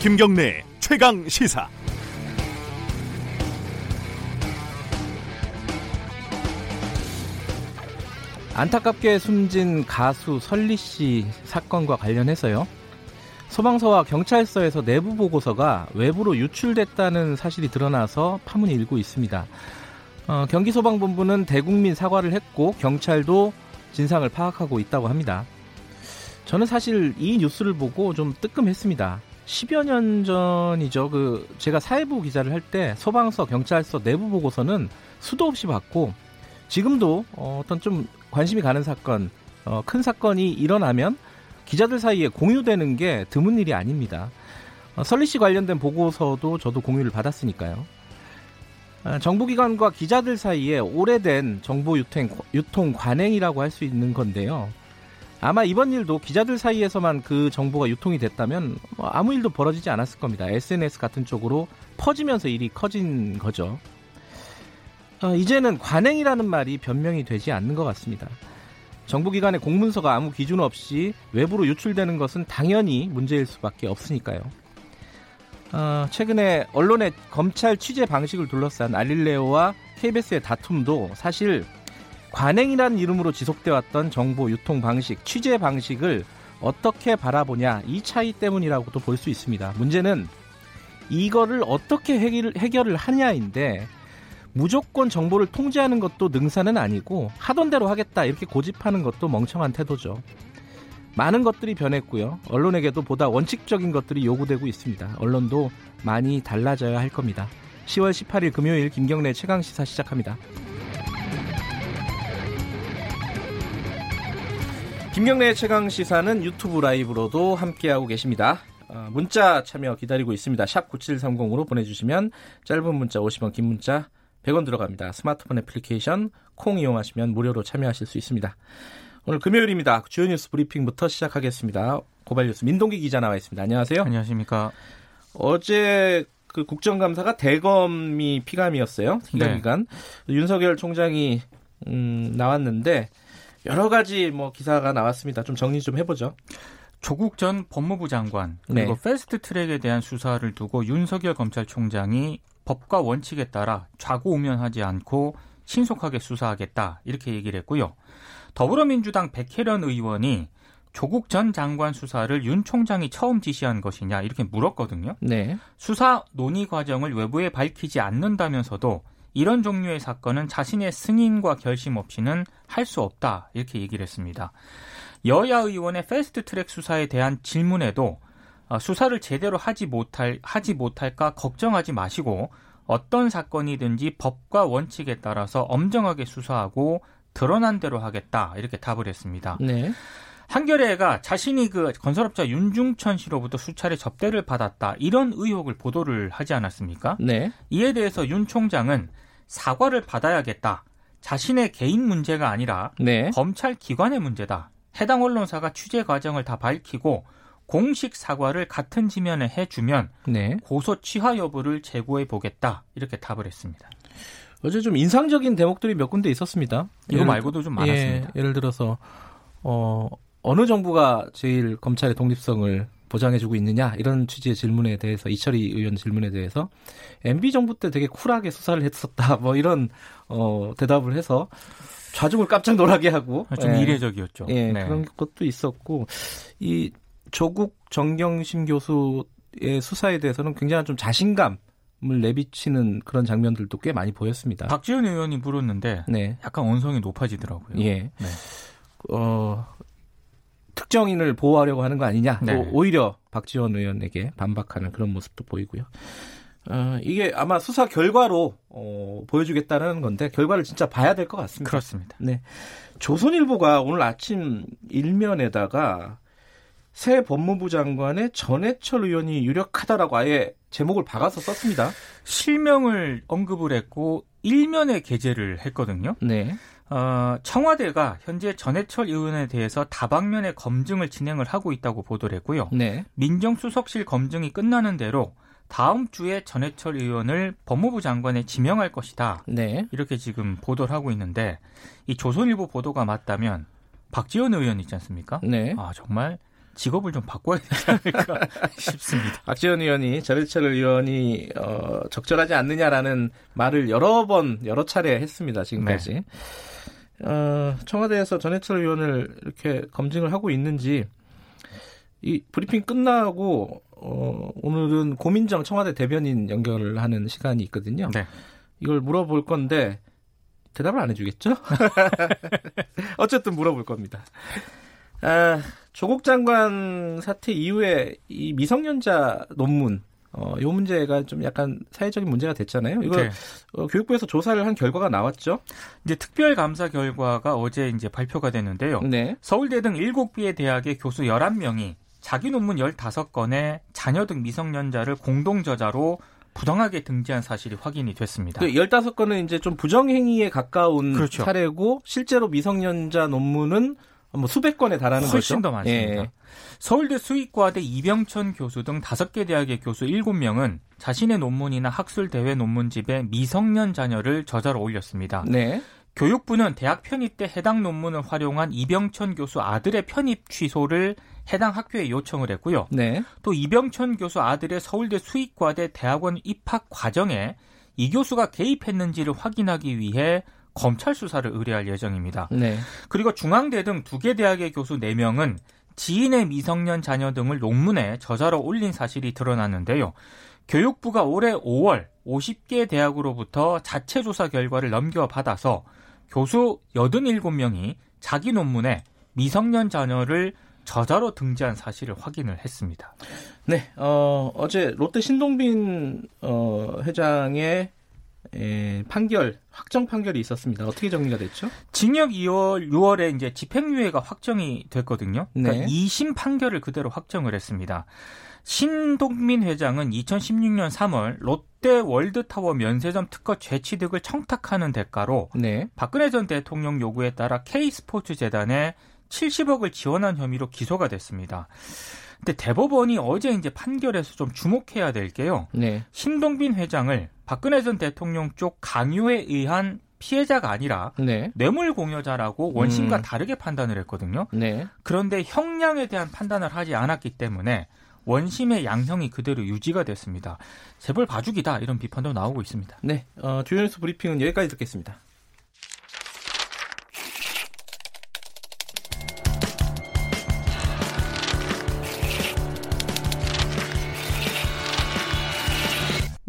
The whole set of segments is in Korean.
김경래 최강 시사. 안타깝게 숨진 가수 설리 씨 사건과 관련해서요. 소방서와 경찰서에서 내부 보고서가 외부로 유출됐다는 사실이 드러나서 파문이 일고 있습니다. 어, 경기소방본부는 대국민 사과를 했고 경찰도 진상을 파악하고 있다고 합니다. 저는 사실 이 뉴스를 보고 좀 뜨끔했습니다. 10여 년 전이죠. 그 제가 사회부 기자를 할 때 소방서, 경찰서 내부 보고서는 수도 없이 받고 지금도 어, 어떤 좀 관심이 가는 사건, 어, 큰 사건이 일어나면 기자들 사이에 공유되는 게 드문 일이 아닙니다. 어, 설리 씨 관련된 보고서도 저도 공유를 받았으니까요. 어, 정부기관과 기자들 사이에 오래된 정보 유통, 유통 관행이라고 할 수 있는 건데요. 아마 이번 일도 기자들 사이에서만 그 정보가 유통이 됐다면 뭐 아무 일도 벌어지지 않았을 겁니다. SNS 같은 쪽으로 퍼지면서 일이 커진 거죠. 어, 이제는 관행이라는 말이 변명이 되지 않는 것 같습니다. 정부기관의 공문서가 아무 기준 없이 외부로 유출되는 것은 당연히 문제일 수밖에 없으니까요. 어, 최근에 언론의 검찰 취재 방식을 둘러싼 알릴레오와 KBS의 다툼도 사실 관행이라는 이름으로 지속돼 왔던 정보 유통 방식, 취재 방식을 어떻게 바라보냐 이 차이 때문이라고도 볼 수 있습니다. 문제는 이거를 어떻게 해결, 해결을 하냐인데 무조건 정보를 통제하는 것도 능사는 아니고 하던 대로 하겠다 이렇게 고집하는 것도 멍청한 태도죠. 많은 것들이 변했고요. 언론에게도 보다 원칙적인 것들이 요구되고 있습니다. 언론도 많이 달라져야 할 겁니다. 10월 18일 금요일 김경래 최강 시사 시작합니다. 김경래 최강 시사는 유튜브 라이브로도 함께하고 계십니다. 어, 문자 참여 기다리고 있습니다. 샵 9730으로 보내주시면 짧은 문자 50원, 긴 문자 100원 들어갑니다. 스마트폰 애플리케이션 콩 이용하시면 무료로 참여하실 수 있습니다. 오늘 금요일입니다. 주요 뉴스 브리핑부터 시작하겠습니다. 고발 뉴스 민동기 기자 나와 있습니다. 안녕하세요. 안녕하십니까. 어제 그 국정감사가 대검이 피감이었어요. 기간기간 네. 윤석열 총장이 음, 나왔는데 여러 가지 뭐 기사가 나왔습니다. 좀 정리 좀 해보죠. 조국 전 법무부 장관 그리고 네. 패스트트랙에 대한 수사를 두고 윤석열 검찰총장이 법과 원칙에 따라 좌고우면하지 않고 신속하게 수사하겠다 이렇게 얘기를 했고요. 더불어민주당 백혜련 의원이 조국 전 장관 수사를 윤 총장이 처음 지시한 것이냐 이렇게 물었거든요. 네. 수사 논의 과정을 외부에 밝히지 않는다면서도 이런 종류의 사건은 자신의 승인과 결심 없이는 할 수 없다 이렇게 얘기를 했습니다. 여야 의원의 패스트트랙 수사에 대한 질문에도 어, 수사를 제대로 하지 못할 하지 못할까 걱정하지 마시고 어떤 사건이든지 법과 원칙에 따라서 엄정하게 수사하고 드러난 대로 하겠다 이렇게 답을 했습니다. 네. 한겨레가 자신이 그 건설업자 윤중천 씨로부터 수차례 접대를 받았다 이런 의혹을 보도를 하지 않았습니까? 네. 이에 대해서 윤 총장은 사과를 받아야겠다. 자신의 개인 문제가 아니라 네. 검찰 기관의 문제다. 해당 언론사가 취재 과정을 다 밝히고 공식 사과를 같은 지면에 해주면 네. 고소 취하 여부를 제고해 보겠다 이렇게 답을 했습니다. 어제 좀 인상적인 대목들이 몇 군데 있었습니다. 이거 말고도 좀 많았습니다. 예, 예를 들어서 어, 어느 정부가 제일 검찰의 독립성을 보장해주고 있느냐 이런 취지의 질문에 대해서 이철희 의원 질문에 대해서 MB 정부 때 되게 쿨하게 수사를 했었다 뭐 이런 어, 대답을 해서 좌중을 깜짝 놀라게 하고 좀 예, 이례적이었죠. 예, 네. 그런 것도 있었고 이 조국 정경심 교수의 수사에 대해서는 굉장히 좀 자신감 을 내비치는 그런 장면들도 꽤 많이 보였습니다. 박지원 의원이 물었는데 네. 약간 언성이 높아지더라고요. 예. 네. 어, 특정인을 보호하려고 하는 거 아니냐. 네. 오히려 박지원 의원에게 반박하는 그런 모습도 보이고요. 어, 이게 아마 수사 결과로 어, 보여주겠다는 건데 결과를 진짜 봐야 될 것 같습니다. 그렇습니다. 네. 조선일보가 오늘 아침 일면에다가 새 법무부 장관의 전해철 의원이 유력하다라고 아예 제목을 박아서 썼습니다. 실명을 언급을 했고 일면에 게재를 했거든요. 네. 어, 청와대가 현재 전해철 의원에 대해서 다방면의 검증을 진행을 하고 있다고 보도를 했고요. 네. 민정수석실 검증이 끝나는 대로 다음 주에 전해철 의원을 법무부 장관에 지명할 것이다. 네. 이렇게 지금 보도를 하고 있는데 이 조선일보 보도가 맞다면 박지원 의원 있지 않습니까? 네. 아 정말 직업을 좀 바꿔야 되지 않을까 싶습니다. 박지원 의원이 전해철 의원이 어, 적절하지 않느냐라는 말을 여러 번 여러 차례 했습니다. 지금까지. 네. 어, 청와대에서 전해철 의원을 이렇게 검증을 하고 있는지 이 브리핑 끝나고 어, 오늘은 고민정 청와대 대변인 연결을 하는 시간이 있거든요. 네. 이걸 물어볼 건데 대답을 안 해주겠죠? 어쨌든 물어볼 겁니다. 아, 조국 장관 사태 이후에 이 미성년자 논문 어, 요 문제가 좀 약간 사회적인 문제가 됐잖아요. 이거 네. 어, 교육부에서 조사를 한 결과가 나왔죠. 이제 특별 감사 결과가 어제 이제 발표가 됐는데요. 네. 서울대 등 7개의 대학의 교수 11명이 자기 논문 15건에 자녀 등 미성년자를 공동 저자로 부당하게 등재한 사실이 확인이 됐습니다. 그 15건은 이제 좀 부정행위에 가까운 그렇죠. 사례고 실제로 미성년자 논문은 뭐 수백 건에 달하는 훨씬 거죠. 더 많습니다. 예. 서울대 수의과대 이병천 교수 등 5개 대학의 교수 7명은 자신의 논문이나 학술 대회 논문집에 미성년 자녀를 저자로 올렸습니다. 네. 교육부는 대학 편입 때 해당 논문을 활용한 이병천 교수 아들의 편입 취소를 해당 학교에 요청을 했고요. 네. 또 이병천 교수 아들의 서울대 수의과대 대학원 입학 과정에 이 교수가 개입했는지를 확인하기 위해 검찰 수사를 의뢰할 예정입니다. 네. 그리고 중앙대 등 두 개 대학의 교수 4명은 지인의 미성년 자녀 등을 논문에 저자로 올린 사실이 드러났는데요. 교육부가 올해 5월 50개 대학으로부터 자체 조사 결과를 넘겨받아서 교수 87명이 자기 논문에 미성년 자녀를 저자로 등재한 사실을 확인을 했습니다. 네, 어, 어제 롯데 신동빈 어, 회장의 에, 판결 확정 판결이 있었습니다. 어떻게 정리가 됐죠? 징역 2월 6월에 이제 집행유예가 확정이 됐거든요. 그러니까 네. 2심 판결을 그대로 확정을 했습니다. 신동민 회장은 2016년 3월 롯데 월드타워 면세점 특허 재취득을 청탁하는 대가로 네. 박근혜 전 대통령 요구에 따라 K스포츠 재단에 70억을 지원한 혐의로 기소가 됐습니다. 근데 대법원이 어제 이제 판결에서 좀 주목해야 될 게요. 네. 신동빈 회장을 박근혜 전 대통령 쪽 강요에 의한 피해자가 아니라 네. 뇌물 공여자라고 원심과 음. 다르게 판단을 했거든요. 네. 그런데 형량에 대한 판단을 하지 않았기 때문에 원심의 양형이 그대로 유지가 됐습니다. 재벌 봐주기다 이런 비판도 나오고 있습니다. 네, 어, 주요 뉴스 브리핑은 여기까지 듣겠습니다.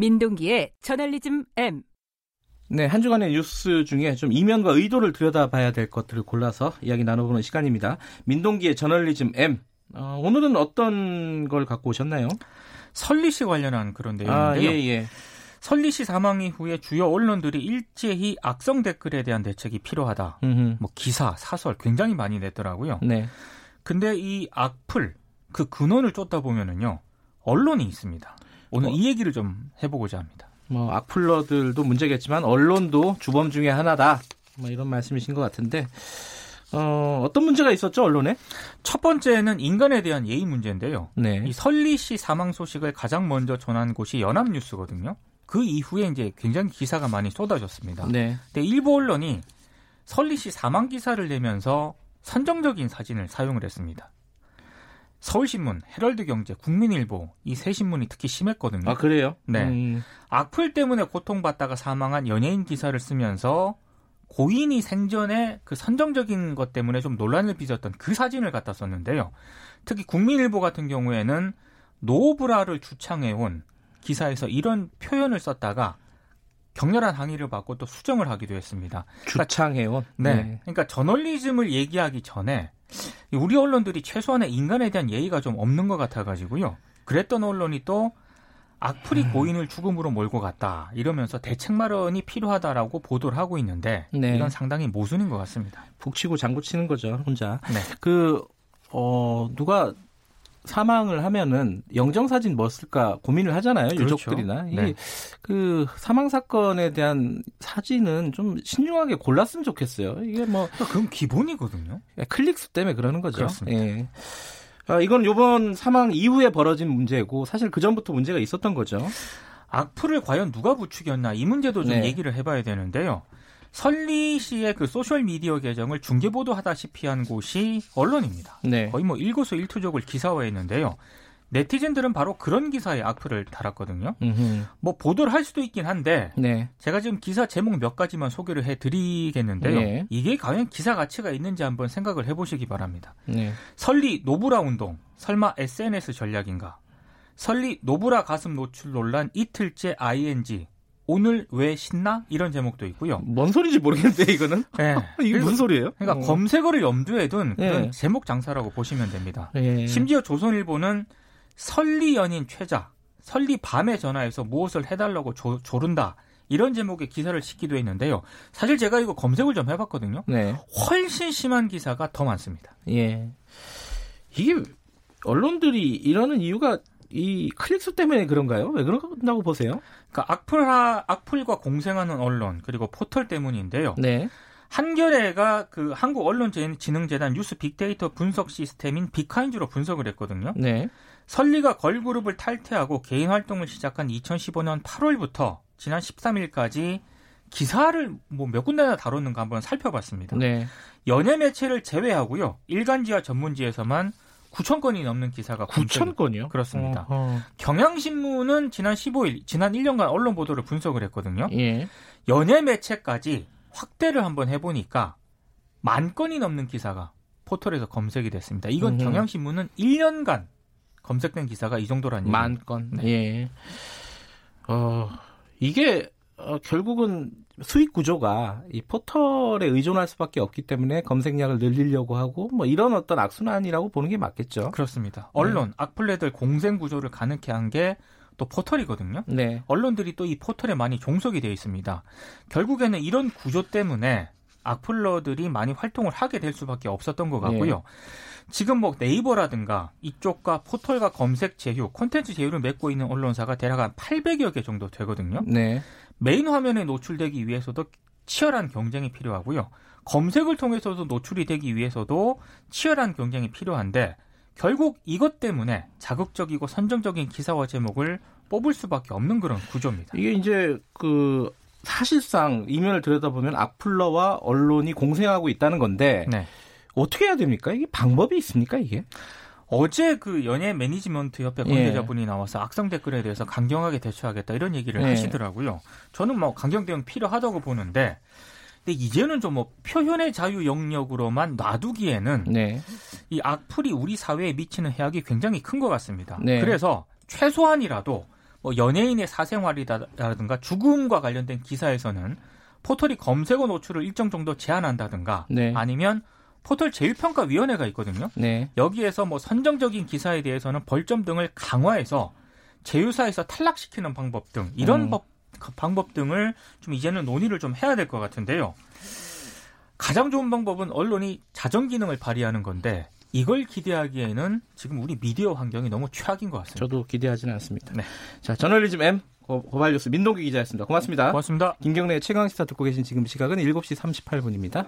민동기의 저널리즘 M. 네, 한 주간의 뉴스 중에 좀 이면과 의도를 들여다봐야 될 것들을 골라서 이야기 나눠보는 시간입니다. 민동기의 저널리즘 M. 어, 오늘은 어떤 걸 갖고 오셨나요? 설리 씨 관련한 그런 내용인데요. 아, 예, 예. 설리 씨 사망 이후에 주요 언론들이 일제히 악성 댓글에 대한 대책이 필요하다. 음흠. 뭐 기사, 사설 굉장히 많이 냈더라고요. 네. 근데 이 악플 그 근원을 쫓다 보면은요. 언론이 있습니다. 오늘 뭐, 이 얘기를 좀 해보고자 합니다. 뭐 악플러들도 문제겠지만 언론도 주범 중에 하나다. 뭐 이런 말씀이신 것 같은데 어, 어떤 문제가 있었죠 언론에? 첫 번째는 인간에 대한 예의 문제인데요. 네. 이 설리 씨 사망 소식을 가장 먼저 전한 곳이 연합뉴스거든요. 그 이후에 이제 굉장히 기사가 많이 쏟아졌습니다. 네. 근데 일부 언론이 설리 씨 사망 기사를 내면서 선정적인 사진을 사용을 했습니다. 서울신문, 헤럴드경제, 국민일보 이 세 신문이 특히 심했거든요. 아 그래요? 네. 음. 악플 때문에 고통받다가 사망한 연예인 기사를 쓰면서 고인이 생전에 그 선정적인 것 때문에 좀 논란을 빚었던 그 사진을 갖다 썼는데요. 특히 국민일보 같은 경우에는 노브라를 주창해온 기사에서 이런 표현을 썼다가 격렬한 항의를 받고 또 수정을 하기도 했습니다. 그러니까 주창해온? 네. 네. 그러니까 저널리즘을 얘기하기 전에 우리 언론들이 최소한의 인간에 대한 예의가 좀 없는 것 같아가지고요. 그랬던 언론이 또 악플이 음. 고인을 죽음으로 몰고 갔다 이러면서 대책 마련이 필요하다라고 보도를 하고 있는데 네. 이건 상당히 모순인 것 같습니다. 북치고 장구치는 거죠 혼자. 네. 그 어, 누가 사망을 하면은 영정 사진 뭐 쓸까 고민을 하잖아요 그렇죠. 유족들이나 네. 이그 사망 사건에 대한 사진은 좀 신중하게 골랐으면 좋겠어요 이게 뭐 그럼 기본이거든요 클릭수 때문에 그러는 거죠 그렇습니다. 예. 아, 이건 요번 사망 이후에 벌어진 문제고 사실 그 전부터 문제가 있었던 거죠 악플을 과연 누가 부추겼나 이 문제도 좀 네. 얘기를 해봐야 되는데요 설리 씨의 그 소셜 미디어 계정을 중계 보도하다시피 한 곳이 언론입니다. 네. 거의 뭐 일거수 일투족을 기사화했는데요. 네티즌들은 바로 그런 기사에 악플을 달았거든요. 음흠. 뭐 보도를 할 수도 있긴 한데 네. 제가 지금 기사 제목 몇 가지만 소개를 해드리겠는데요. 네. 이게 과연 기사 가치가 있는지 한번 생각을 해보시기 바랍니다. 네. 설리 노브라 운동 설마 SNS 전략인가? 설리 노브라 가슴 노출 논란 이틀째 ING 오늘 왜 신나? 이런 제목도 있고요. 뭔 소리인지 모르겠는데 이거는. 네. 이게 무슨 소리예요? 그러니까 어. 검색어를 염두에 둔 그런 네. 제목 장사라고 보시면 됩니다. 네. 심지어 조선일보는 설리 연인 최자, 설리 밤에 전화해서 무엇을 해달라고 조, 조른다. 이런 제목의 기사를 싣기도 했는데요. 사실 제가 이거 검색을 좀 해봤거든요. 네. 훨씬 심한 기사가 더 많습니다. 예. 이게 언론들이 이러는 이유가 이 클릭수 때문에 그런가요? 왜 그런다고 보세요? 그러니까 악플하, 악플과 공생하는 언론 그리고 포털 때문인데요. 네. 한겨레가 그 한국 언론진흥재단 뉴스 빅데이터 분석 시스템인 빅하인즈로 분석을 했거든요. 네. 설리가 걸그룹을 탈퇴하고 개인 활동을 시작한 2015년 8월부터 지난 13일까지 기사를 뭐 몇 군데나 다뤘는가 한번 살펴봤습니다. 네. 연예 매체를 제외하고요. 일간지와 전문지에서만 9천 건이 넘는 기사가 9천 건이요? 그렇습니다. 어허. 경향신문은 지난 15일 지난 1년간 언론 보도를 분석을 했거든요. 예. 연예 매체까지 확대를 한번 해보니까 만 건이 넘는 기사가 포털에서 검색이 됐습니다. 이건 음흠. 경향신문은 1년간 검색된 기사가 이 얘기입니다. 만 건. 네. 예. 어, 이게 어, 결국은 수익 구조가 이 포털에 의존할 수밖에 없기 때문에 검색량을 늘리려고 하고 뭐 이런 어떤 악순환이라고 보는 게 맞겠죠. 그렇습니다. 언론 네. 악플레들 공생 구조를 가능케 한 게 또 포털이거든요. 네. 언론들이 또 이 포털에 많이 종속이 되어 있습니다. 결국에는 이런 구조 때문에 악플러들이 많이 활동을 하게 될 수밖에 없었던 것 같고요. 네. 지금 뭐 네이버라든가 이쪽과 포털과 검색 제휴, 콘텐츠 제휴를 맺고 있는 언론사가 대략 한 800여 개 정도 되거든요. 네. 메인 화면에 노출되기 위해서도 치열한 경쟁이 필요하고요. 검색을 통해서도 노출이 되기 위해서도 치열한 경쟁이 필요한데 결국 이것 때문에 자극적이고 선정적인 기사와 제목을 뽑을 수밖에 없는 그런 구조입니다. 이게 이제 그 사실상 이면을 들여다보면 악플러와 언론이 공생하고 있다는 건데 네. 어떻게 해야 됩니까? 이게 방법이 있습니까, 이게? 어제 그 연예 매니지먼트 협회 관계자분이 예. 나와서 악성 댓글에 대해서 강경하게 대처하겠다 이런 얘기를 예. 하시더라고요. 저는 뭐 강경 대응 필요하다고 보는데 근데 이제는 좀 뭐 표현의 자유 영역으로만 놔두기에는 네. 이 악플이 우리 사회에 미치는 해악이 굉장히 큰 것 같습니다. 네. 그래서 최소한이라도 뭐 연예인의 사생활이라든가 죽음과 관련된 기사에서는 포털이 검색어 노출을 일정 정도 제한한다든가 네. 아니면 포털 제휴평가위원회가 있거든요. 네. 여기에서 뭐 선정적인 기사에 대해서는 벌점 등을 강화해서 제휴사에서 탈락시키는 방법 등 이런 음. 법, 방법 등을 좀 이제는 논의를 좀 해야 될 것 같은데요. 가장 좋은 방법은 언론이 자정 기능을 발휘하는 건데 이걸 기대하기에는 지금 우리 미디어 환경이 너무 최악인 것 같습니다. 저도 기대하지는 않습니다. 네. 자, 저널리즘 M 고발 뉴스 민동기 기자였습니다. 고맙습니다. 고맙습니다. 김경래 최강 시사 듣고 계신 지금 시각은 7시 38분입니다.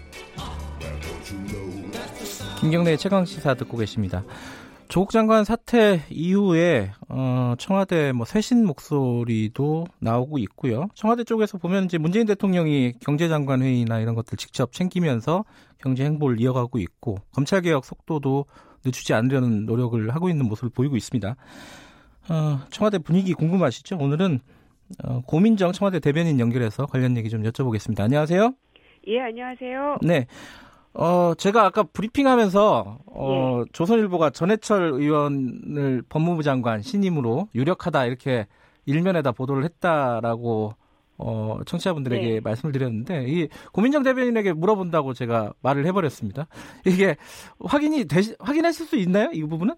김경래 최강 시사 듣고 계십니다. 조국 장관 사태 이후에 어, 청와대 뭐 쇄신 목소리도 나오고 있고요. 청와대 쪽에서 보면 이제 문재인 대통령이 경제장관 회의나 이런 것들 직접 챙기면서 경제 행보를 이어가고 있고 검찰 개혁 속도도 늦추지 않으려는 노력을 하고 있는 모습을 보이고 있습니다. 어, 청와대 분위기 궁금하시죠? 오늘은 어, 고민정 청와대 대변인 연결해서 관련 얘기 좀 여쭤보겠습니다. 안녕하세요. 예, 안녕하세요. 네. 어, 제가 아까 브리핑하면서 어, 예. 조선일보가 전해철 의원을 법무부 장관 신임으로 유력하다 이렇게 일면에다 보도를 했다라고 어, 청취자분들에게 네. 말씀을 드렸는데 이 고민정 대변인에게 물어본다고 제가 말을 해버렸습니다. 이게 확인이 되시, 확인하실 수 있나요? 이 부분은?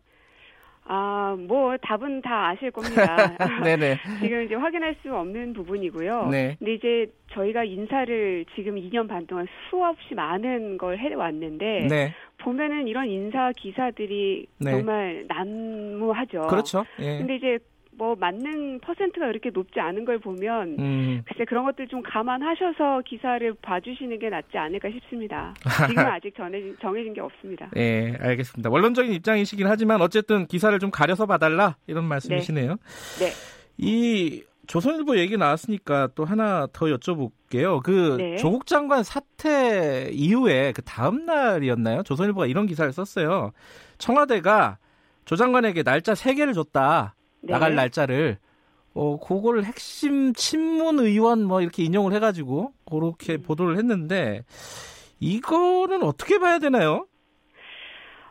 아, 뭐 답은 다 아실 겁니다. 네네. 지금 이제 확인할 수 없는 부분이고요. 네. 근데 이제 저희가 인사를 지금 2년 반 동안 수없이 많은 걸 해왔는데 네. 보면은 이런 인사 기사들이 네. 정말 난무하죠. 그렇죠. 예. 근데 이제 뭐 맞는 퍼센트가 그렇게 높지 않은 걸 보면 음. 글쎄 그런 것들 좀 감안하셔서 기사를 봐주시는 게 낫지 않을까 싶습니다. 지금 아직 전해진, 정해진 게 없습니다. 네, 알겠습니다. 원론적인 입장이시긴 하지만 어쨌든 기사를 좀 가려서 봐달라 이런 말씀이시네요. 네. 네. 이 조선일보 얘기 나왔으니까 또 하나 더 여쭤볼게요. 그 네. 조국 장관 사태 이후에 그 다음 날이었나요? 조선일보가 이런 기사를 썼어요. 청와대가 조 장관에게 날짜 3개를 줬다. 네. 나갈 날짜를 어 그거를 핵심 친문 의원 뭐 이렇게 인용을 해가지고 그렇게 음. 보도를 했는데 이거는 어떻게 봐야 되나요?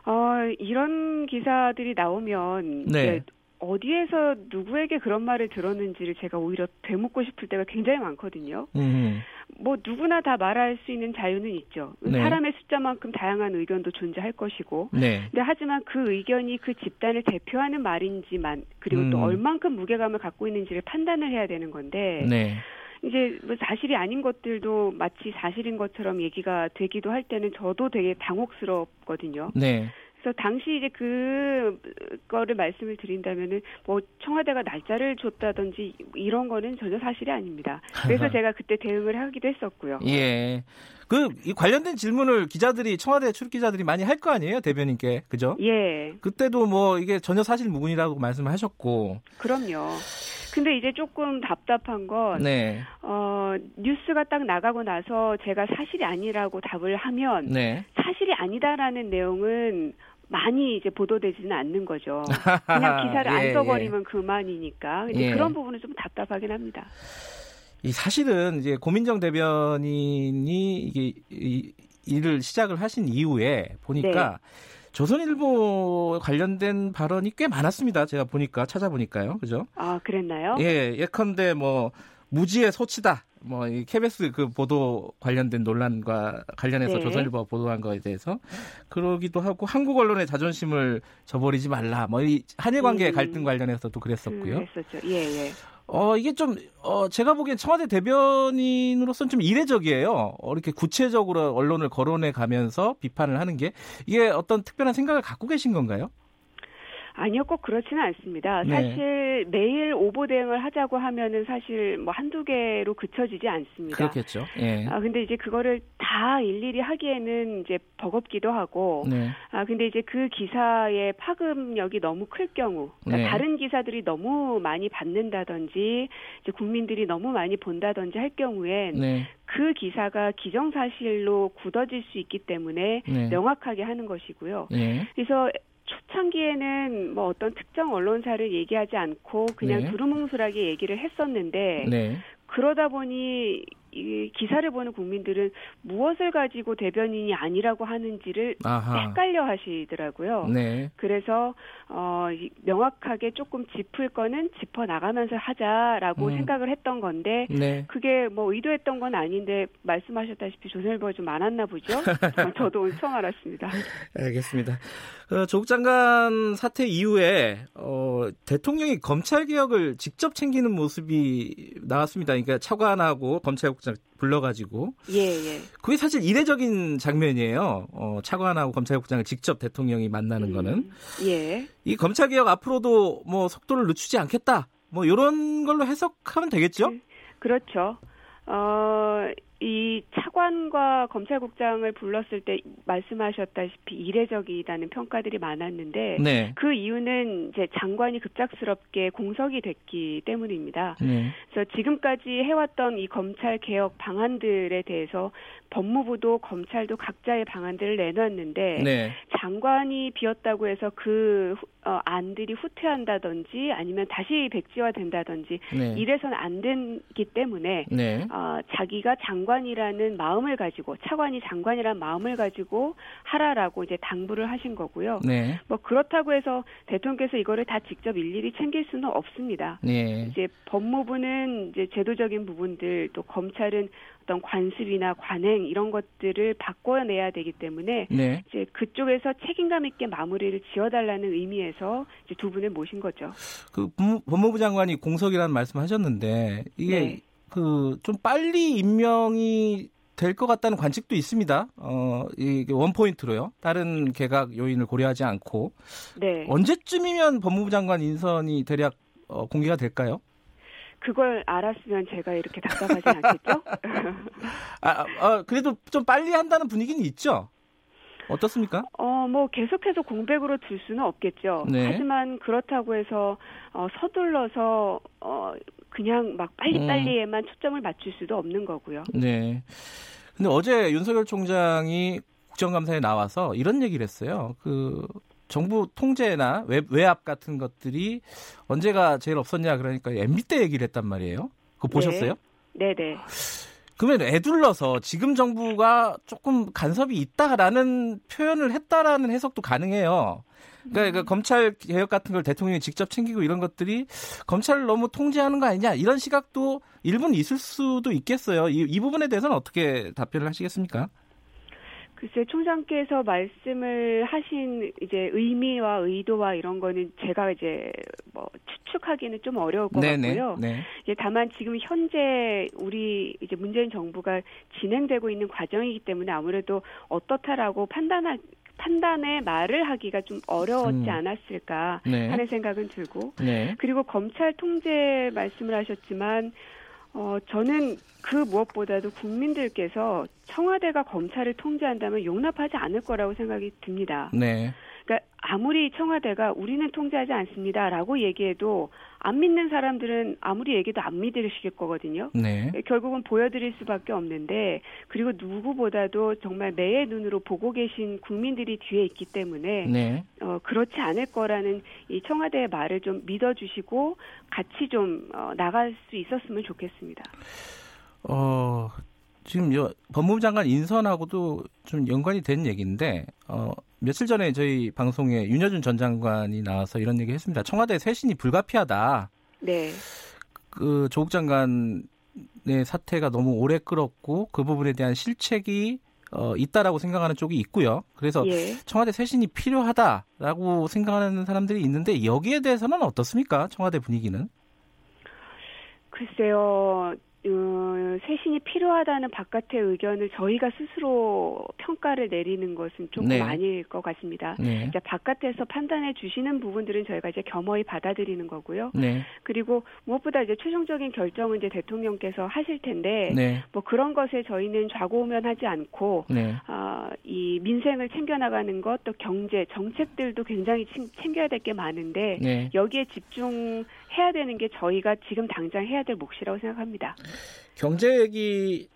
어 이런 기사들이 나오면 네. 어디에서 누구에게 그런 말을 들었는지를 제가 오히려 되묻고 싶을 때가 굉장히 많거든요. 음. 뭐 누구나 다 말할 수 있는 자유는 있죠. 네. 사람의 숫자만큼 다양한 의견도 존재할 것이고. 네. 근데 하지만 그 의견이 그 집단을 대표하는 말인지만 그리고 음. 또 얼만큼 무게감을 갖고 있는지를 판단을 해야 되는 건데. 네. 이제 뭐 사실이 아닌 것들도 마치 사실인 것처럼 얘기가 되기도 할 때는 저도 되게 당혹스럽거든요. 네. 그래서 당시 이제 그 거를 말씀을 드린다면은 뭐 청와대가 날짜를 줬다든지 이런 거는 전혀 사실이 아닙니다. 그래서 제가 그때 대응을 하기도 했었고요. 예. 그 관련된 질문을 기자들이 청와대 출입 기자들이 많이 할 거 아니에요 대변인께 그죠? 예. 그때도 뭐 이게 전혀 사실 무근이라고 말씀하셨고. 그럼요. 근데 이제 조금 답답한 건 네. 어, 뉴스가 딱 나가고 나서 제가 사실이 아니라고 답을 하면 네. 사실이 아니다라는 내용은 많이 이제 보도되지는 않는 거죠. 그냥 기사를 예, 안 써버리면 예. 그만이니까. 근데 예. 그런 부분은 좀 답답하긴 합니다. 이 사실은 이제 고민정 대변인이 이게 이, 일을 시작을 하신 이후에 보니까 네. 조선일보 관련된 발언이 꽤 많았습니다. 제가 보니까 찾아보니까요. 그죠? 아, 그랬나요? 예, 예컨대 뭐 무지의 소치다. 뭐 이 KBS 그 보도 관련된 논란과 관련해서 네. 조선일보가 보도한 거에 대해서 그러기도 하고 한국 언론의 자존심을 저버리지 말라. 뭐 이 한일 관계 음. 갈등 관련해서도 그랬었고요. 음, 그랬었죠. 예, 예. 어, 이게 좀, 어, 제가 보기엔 청와대 대변인으로서는 좀 이례적이에요. 어, 이렇게 구체적으로 언론을 거론해 가면서 비판을 하는 게 이게 어떤 특별한 생각을 갖고 계신 건가요? 아니요, 꼭 그렇지는 않습니다. 네. 사실 매일 오보 대응을 하자고 하면은 사실 뭐 한두 개로 그쳐지지 않습니다. 그렇겠죠. 예. 아, 근데 이제 그거를 다 일일이 하기에는 이제 버겁기도 하고, 네. 아, 근데 이제 그 기사의 파급력이 너무 클 경우, 그러니까 네. 다른 기사들이 너무 많이 받는다든지, 이제 국민들이 너무 많이 본다든지 할 경우엔 네. 그 기사가 기정사실로 굳어질 수 있기 때문에 네. 명확하게 하는 것이고요. 네. 그래서 초창기에는 뭐 어떤 특정 언론사를 얘기하지 않고 그냥 네. 두루뭉술하게 얘기를 했었는데 네. 그러다 보니 이 기사를 보는 국민들은 무엇을 가지고 대변인이 아니라고 하는지를 아하. 헷갈려 하시더라고요. 네. 그래서 어 명확하게 조금 짚을 거는 짚어 나가면서 하자라고 음. 생각을 했던 건데 네. 그게 뭐 의도했던 건 아닌데 말씀하셨다시피 조선일보가 좀 많았나 보죠. 저도 오늘 처음 알았습니다. 알겠습니다. 어, 조국 장관 사태 이후에 어, 대통령이 검찰 개혁을 직접 챙기는 모습이 나왔습니다. 그러니까 차관하고 검찰 불러가지고 예, 예. 그게 사실 이례적인 장면이에요. 어, 차관하고 검찰국장을 직접 대통령이 만나는 음, 거는 예. 이 검찰 개혁 앞으로도 뭐 속도를 늦추지 않겠다. 뭐 이런 걸로 해석하면 되겠죠? 음, 그렇죠. 어, 이 차관과 검찰국장을 불렀을 때 말씀하셨다시피 이례적이다는 평가들이 많았는데 네. 그 이유는 이제 장관이 급작스럽게 공석이 됐기 때문입니다. 네. 그래서 지금까지 해왔던 이 검찰 개혁 방안들에 대해서 법무부도 검찰도 각자의 방안들을 내놨는데 네. 장관이 비었다고 해서 그 어, 안들이 후퇴한다든지 아니면 다시 백지화된다든지 네. 이래서는 안 되기 때문에 네. 어, 자기가 장관이라는 마음을 가지고 차관이 장관이라는 마음을 가지고 하라라고 이제 당부를 하신 거고요. 네. 뭐 그렇다고 해서 대통령께서 이거를 다 직접 일일이 챙길 수는 없습니다. 네. 이제 법무부는 이제 제도적인 부분들 또 검찰은 어떤 관습이나 관행 이런 것들을 바꿔내야 되기 때문에 네. 이제 그쪽에서 책임감 있게 마무리를 지어달라는 의미에서 이제 두 분을 모신 거죠. 그 법무부 장관이 공석이라는 말씀하셨는데 이게 네. 그좀 빨리 임명이 될 것 같다는 관측도 있습니다. 어, 이게 원 포인트로요. 다른 개각 요인을 고려하지 않고. 네. 언제쯤이면 법무부 장관 인선이 대략 어, 공개가 될까요? 그걸 알았으면 제가 이렇게 답답하지 않겠죠? 아, 아, 그래도 좀 빨리 한다는 분위기는 있죠? 어떻습니까? 어, 뭐 계속해서 공백으로 둘 수는 없겠죠. 네. 하지만 그렇다고 해서 어, 서둘러서 어, 그냥 막 빨리빨리에만 음. 초점을 맞출 수도 없는 거고요. 네. 근데 어제 윤석열 총장이 국정감사에 나와서 이런 얘기를 했어요. 그 정부 통제나 외, 외압 같은 것들이 언제가 제일 없었냐 그러니까 MB 때 얘기를 했단 말이에요. 그거 보셨어요? 네, 네. 그러면 애둘러서 지금 정부가 조금 간섭이 있다라는 표현을 했다라는 해석도 가능해요. 그러니까, 그러니까 검찰 개혁 같은 걸 대통령이 직접 챙기고 이런 것들이 검찰을 너무 통제하는 거 아니냐 이런 시각도 일부는 있을 수도 있겠어요. 이, 이 부분에 대해서는 어떻게 답변을 하시겠습니까? 글쎄 총장께서 말씀을 하신 이제 의미와 의도와 이런 거는 제가 이제 뭐 추측하기는 좀 어려울 것 네네, 같고요. 네. 이제 다만 지금 현재 우리 이제 문재인 정부가 진행되고 있는 과정이기 때문에 아무래도 어떻다라고 판단할 판단에 말을 하기가 좀 어려웠지 음. 않았을까 네. 하는 생각은 들고 네. 그리고 검찰 통제 말씀을 하셨지만 어, 저는 그 무엇보다도 국민들께서 청와대가 검찰을 통제한다면 용납하지 않을 거라고 생각이 듭니다. 네. 그러니까 아무리 청와대가 우리는 통제하지 않습니다라고 얘기해도 안 믿는 사람들은 아무리 얘기도 안 믿으실 거거든요. 네. 결국은 보여드릴 수밖에 없는데 그리고 누구보다도 정말 매의 눈으로 보고 계신 국민들이 뒤에 있기 때문에 네. 어, 그렇지 않을 거라는 이 청와대의 말을 좀 믿어주시고 같이 좀 어, 나갈 수 있었으면 좋겠습니다. 어. 지금 여, 법무부 장관 인선하고도 좀 연관이 된 얘기인데 어, 며칠 전에 저희 방송에 윤여준 전 장관이 나와서 이런 얘기 했습니다. 청와대 쇄신이 불가피하다. 네. 그 조국 장관의 사태가 너무 오래 끌었고 그 부분에 대한 실책이 어, 있다라고 생각하는 쪽이 있고요. 그래서 예. 청와대 쇄신이 필요하다라고 생각하는 사람들이 있는데 여기에 대해서는 어떻습니까? 청와대 분위기는? 글쎄요. 어, 쇄신이 필요하다는 바깥의 의견을 저희가 스스로 평가를 내리는 것은 조금 네. 아닐 것 같습니다. 네. 이제 바깥에서 판단해 주시는 부분들은 저희가 이제 겸허히 받아들이는 거고요. 네. 그리고 무엇보다 이제 최종적인 결정은 이제 대통령께서 하실 텐데 네. 뭐 그런 것에 저희는 좌고우면하지 않고 네. 어, 이 민생을 챙겨나가는 것 또 경제 정책들도 굉장히 챙겨야 될 게 많은데 네. 여기에 집중해야 되는 게 저희가 지금 당장 해야 될 몫이라고 생각합니다. 경제 얘기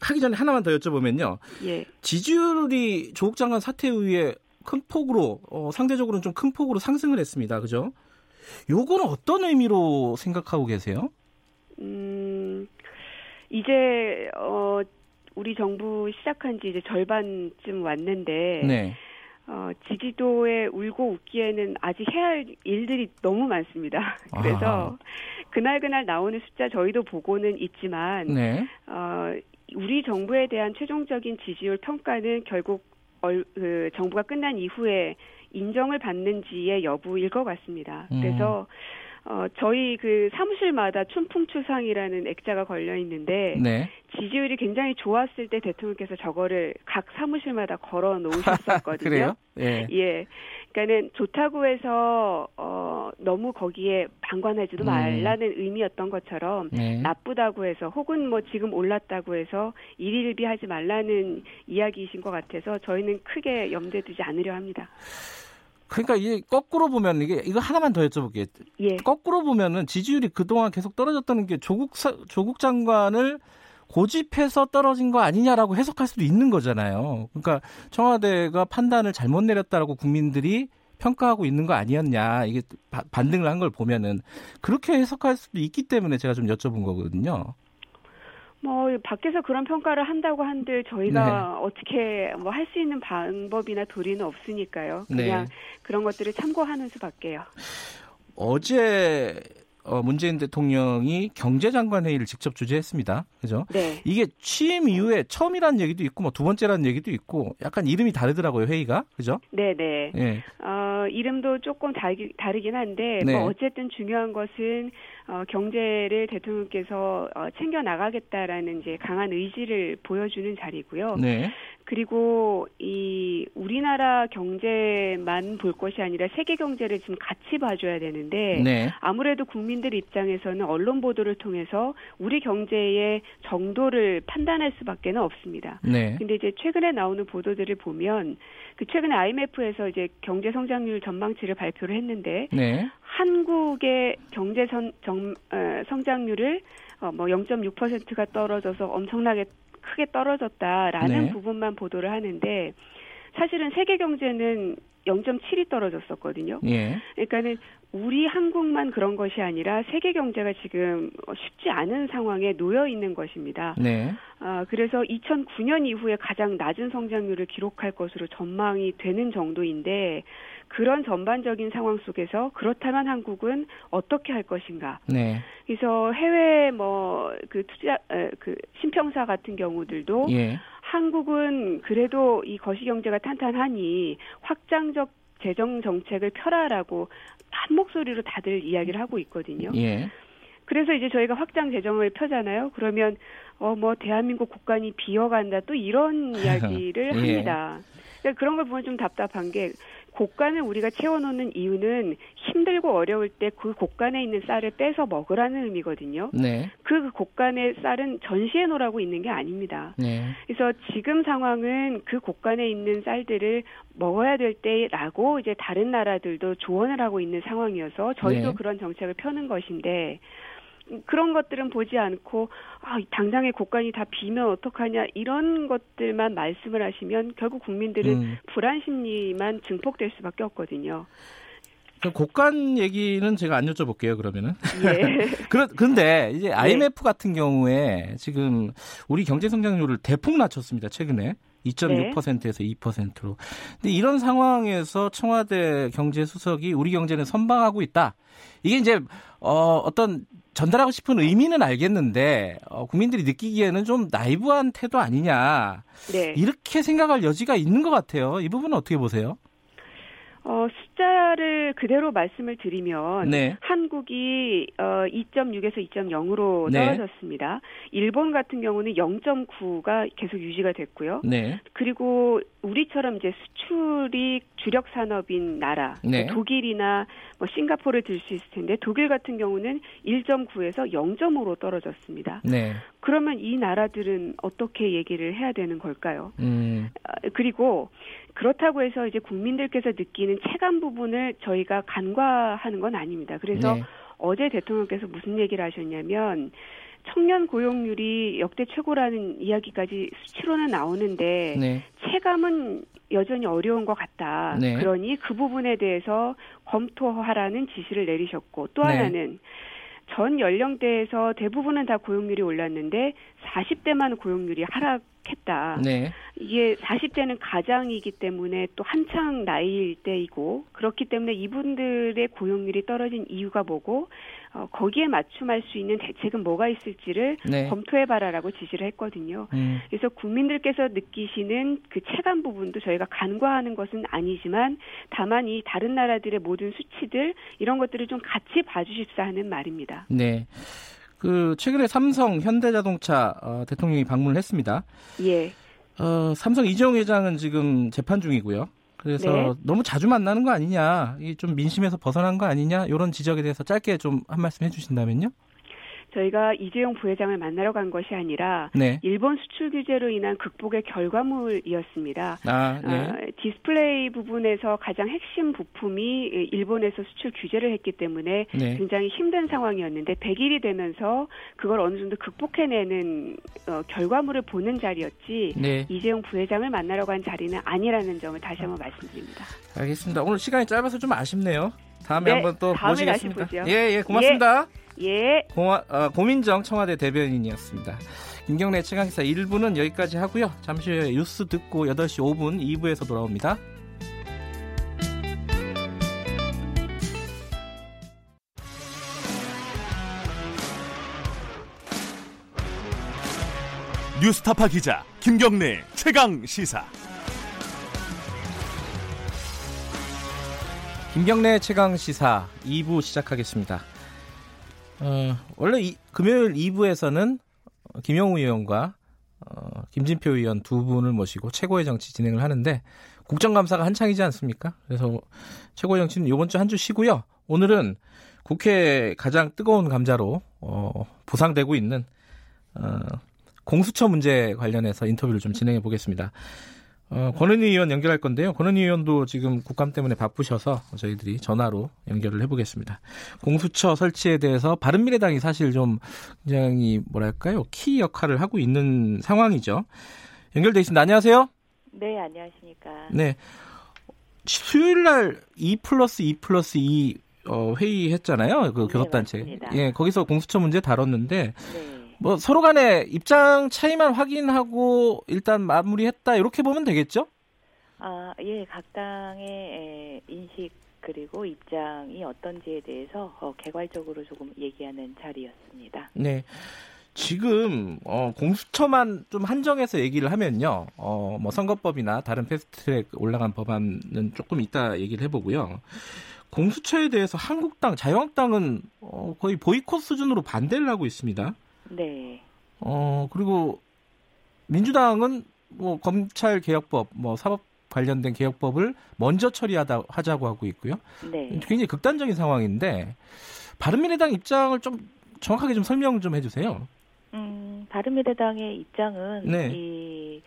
하기 전에 하나만 더 여쭤보면요. 예. 지지율이 조국 장관 사태 이후에 큰 폭으로 어, 상대적으로는 좀 큰 폭으로 상승을 했습니다. 그죠? 요거는 어떤 의미로 생각하고 계세요? 음, 이제 어 우리 정부 시작한 지 이제 절반쯤 왔는데 네. 어, 지지도에 울고 웃기에는 아직 해야 할 일들이 너무 많습니다. 그래서 그날 그날 나오는 숫자 저희도 보고는 있지만 네. 어, 우리 정부에 대한 최종적인 지지율 평가는 결국 얼, 그 정부가 끝난 이후에 인정을 받는지의 여부일 것 같습니다. 음. 그래서 어, 저희 그 사무실마다 춘풍추상이라는 액자가 걸려 있는데 네. 지지율이 굉장히 좋았을 때 대통령께서 저거를 각 사무실마다 걸어 놓으셨었거든요. 그래요? 예. 예. 그러니까는 좋다고 해서 어 너무 거기에 방관하지도 음. 말라는 의미였던 것처럼 네. 나쁘다고 해서 혹은 뭐 지금 올랐다고 해서 일일비하지 말라는 이야기이신 것 같아서 저희는 크게 염두에 두지 않으려 합니다. 그러니까 이게 거꾸로 보면 이게 이거 하나만 더 여쭤볼게요. 예. 거꾸로 보면은 지지율이 그동안 계속 떨어졌다는 게 조국 사, 조국 장관을 고집해서 떨어진 거 아니냐라고 해석할 수도 있는 거잖아요. 그러니까 청와대가 판단을 잘못 내렸다라고 국민들이 평가하고 있는 거 아니었냐 이게 바, 반등을 한 걸 보면은 그렇게 해석할 수도 있기 때문에 제가 좀 여쭤본 거거든요. 뭐 밖에서 그런 평가를 한다고 한들 저희가 네. 어떻게 뭐 할 수 있는 방법이나 도리는 없으니까요. 그냥 네. 그런 것들을 참고하는 수밖에요. 어제 어, 문재인 대통령이 경제장관 회의를 직접 주재했습니다. 그죠? 네. 이게 취임 이후에 처음이라는 얘기도 있고 뭐 두 번째라는 얘기도 있고 약간 이름이 다르더라고요 회의가. 그죠? 네, 네. 네. 어, 이름도 조금 다르긴 한데 네. 뭐 어쨌든 중요한 것은 어, 경제를 대통령께서 어, 챙겨 나가겠다라는 이제 강한 의지를 보여주는 자리고요. 네. 그리고 이 우리나라 경제만 볼 것이 아니라 세계 경제를 지금 같이 봐줘야 되는데 네. 아무래도 국민들 입장에서는 언론 보도를 통해서 우리 경제의 정도를 판단할 수밖에는 없습니다. 네. 근데 이제 최근에 나오는 보도들을 보면 그 최근에 IMF에서 이제 경제 성장률 전망치를 발표를 했는데 네. 한국의 경제 선, 정, 어, 성장률을 어, 뭐 0.6%가 떨어져서 엄청나게 크게 떨어졌다라는 네. 부분만 보도를 하는데 사실은 세계 경제는 0.7이 떨어졌었거든요. 예. 그러니까는 우리 한국만 그런 것이 아니라 세계 경제가 지금 쉽지 않은 상황에 놓여 있는 것입니다. 네. 아, 그래서 2009년 이후에 가장 낮은 성장률을 기록할 것으로 전망이 되는 정도인데 그런 전반적인 상황 속에서 그렇다면 한국은 어떻게 할 것인가. 네. 그래서 해외 뭐 그 투자 그 신평사 같은 경우들도 예. 한국은 그래도 이 거시 경제가 탄탄하니 확장적 재정 정책을 펴라라고 한 목소리로 다들 이야기를 하고 있거든요. 예. 그래서 이제 저희가 확장 재정을 펴잖아요. 그러면 어 뭐 대한민국 국간이 비어간다 또 이런 이야기를 예. 합니다. 그러니까 그런 걸 보면 좀 답답한 게 곡간을 우리가 채워놓는 이유는 힘들고 어려울 때 그 곡간에 있는 쌀을 빼서 먹으라는 의미거든요. 네. 그 곡간의 쌀은 전시해 놓으라고 있는 게 아닙니다. 네. 그래서 지금 상황은 그 곡간에 있는 쌀들을 먹어야 될 때라고 이제 다른 나라들도 조언을 하고 있는 상황이어서 저희도 네. 그런 정책을 펴는 것인데 그런 것들은 보지 않고 아, 당장의 곳간이 다 비면 어떡하냐 이런 것들만 말씀을 하시면 결국 국민들은 음. 불안 심리만 증폭될 수밖에 없거든요. 그 곡간 얘기는 제가 안 여쭤볼게요, 그러면은. 예. 그런, 근데 이제 IMF 네. 같은 경우에 지금 우리 경제 성장률을 대폭 낮췄습니다, 최근에. 2.6%에서 네. 2%로. 근데 이런 상황에서 청와대 경제수석이 우리 경제는 선방하고 있다. 이게 이제 어, 어떤 전달하고 싶은 의미는 알겠는데 어, 국민들이 느끼기에는 좀 나이브한 태도 아니냐 네. 이렇게 생각할 여지가 있는 것 같아요. 이 부분은 어떻게 보세요? 어, 숫자를 그대로 말씀을 드리면 네. 한국이 어, 2.6에서 2.0으로 떨어졌습니다. 일본 같은 경우는 0.9가 계속 유지가 됐고요. 네. 그리고 우리처럼 이제 수출이 주력 산업인 나라, 네. 뭐 독일이나 뭐 싱가포르를 들 수 있을 텐데 독일 같은 경우는 1.9에서 0.5로 떨어졌습니다. 네. 그러면 이 나라들은 어떻게 얘기를 해야 되는 걸까요? 음. 어, 그리고 그렇다고 해서 이제 국민들께서 느끼는 체감 부분을 저희가 간과하는 건 아닙니다. 그래서 네. 어제 대통령께서 무슨 얘기를 하셨냐면 청년 고용률이 역대 최고라는 이야기까지 수치로는 나오는데 네. 체감은 여전히 어려운 것 같다. 네. 그러니 그 부분에 대해서 검토하라는 지시를 내리셨고 또 네. 하나는 전 연령대에서 대부분은 다 고용률이 올랐는데 40대만 고용률이 하락 했다. 네. 이게 40대는 가장이기 때문에 또 한창 나이일 때이고 그렇기 때문에 이분들의 고용률이 떨어진 이유가 뭐고 어, 거기에 맞춤할 수 있는 대책은 뭐가 있을지를 네. 검토해봐라라고 지시를 했거든요. 음. 그래서 국민들께서 느끼시는 그 체감 부분도 저희가 간과하는 것은 아니지만 다만 이 다른 나라들의 모든 수치들 이런 것들을 좀 같이 봐주십사 하는 말입니다. 네. 그 최근에 삼성, 현대자동차 어, 대통령이 방문을 했습니다. 예. 어, 삼성 이재용 회장은 지금 재판 중이고요. 그래서 네. 너무 자주 만나는 거 아니냐, 이좀 민심에서 벗어난 거 아니냐 이런 지적에 대해서 짧게 좀 한 말씀 해주신다면요. 저희가 이재용 부회장을 만나러 간 것이 아니라 네. 일본 수출 규제로 인한 극복의 결과물이었습니다. 아, 네. 어, 디스플레이 부분에서 가장 핵심 부품이 일본에서 수출 규제를 했기 때문에 네. 굉장히 힘든 상황이었는데 100일이 되면서 그걸 어느 정도 극복해내는 어, 결과물을 보는 자리였지 네. 이재용 부회장을 만나러 간 자리는 아니라는 점을 다시 한번 말씀드립니다. 알겠습니다. 오늘 시간이 짧아서 좀 아쉽네요. 다음에 네, 한번 또 모시겠습니다. 예, 예, 고맙습니다. 예. 예. 공화, 어, 고민정 청와대 대변인이었습니다. 김경래 최강기사 1부는 여기까지 하고요. 잠시 후에 뉴스 듣고 8시 5분 2부에서 돌아옵니다. 뉴스타파 기자 김경래 최강 시사. 김경래 최강 시사 2부 시작하겠습니다. 어, 원래 이, 금요일 2부에서는 김영우 의원과 어, 김진표 의원 두 분을 모시고 최고의 정치 진행을 하는데 국정감사가 한창이지 않습니까? 그래서 최고의 정치는 이번 주 한 주 쉬고요. 오늘은 국회 가장 뜨거운 감자로 어, 부상되고 있는 어, 공수처 문제 관련해서 인터뷰를 좀 진행해 보겠습니다. 어, 권은희 의원 연결할 건데요. 권은희 의원도 지금 국감 때문에 바쁘셔서 저희들이 전화로 연결을 해보겠습니다. 공수처 설치에 대해서 바른미래당이 사실 좀 굉장히 뭐랄까요 키 역할을 하고 있는 상황이죠. 연결돼 있습니다. 안녕하세요. 네, 안녕하십니까. 네. 수요일 날2 플러스 2 플러스 2 어, 회의했잖아요. 그 네, 교섭단체. 네, 예, 거기서 공수처 문제 다뤘는데 네. 뭐 서로 간에 입장 차이만 확인하고 일단 마무리했다 이렇게 보면 되겠죠? 아, 예, 각 당의 인식 그리고 입장이 어떤지에 대해서 어, 개괄적으로 조금 얘기하는 자리였습니다. 네. 지금 어, 공수처만 좀 한정해서 얘기를 하면요, 어, 뭐 선거법이나 다른 패스트트랙 올라간 법안은 조금 이따 얘기를 해보고요. 공수처에 대해서 한국당, 자유한국당은 어, 거의 보이콧 수준으로 반대를 하고 있습니다. 네. 어 그리고 민주당은 뭐 검찰 개혁법, 뭐 사법 관련된 개혁법을 먼저 처리하다 하자고 하고 있고요. 네. 굉장히 극단적인 상황인데 바른미래당 입장을 좀 정확하게 좀 설명 좀 해주세요. 음, 바른미래당의 입장은 네. 이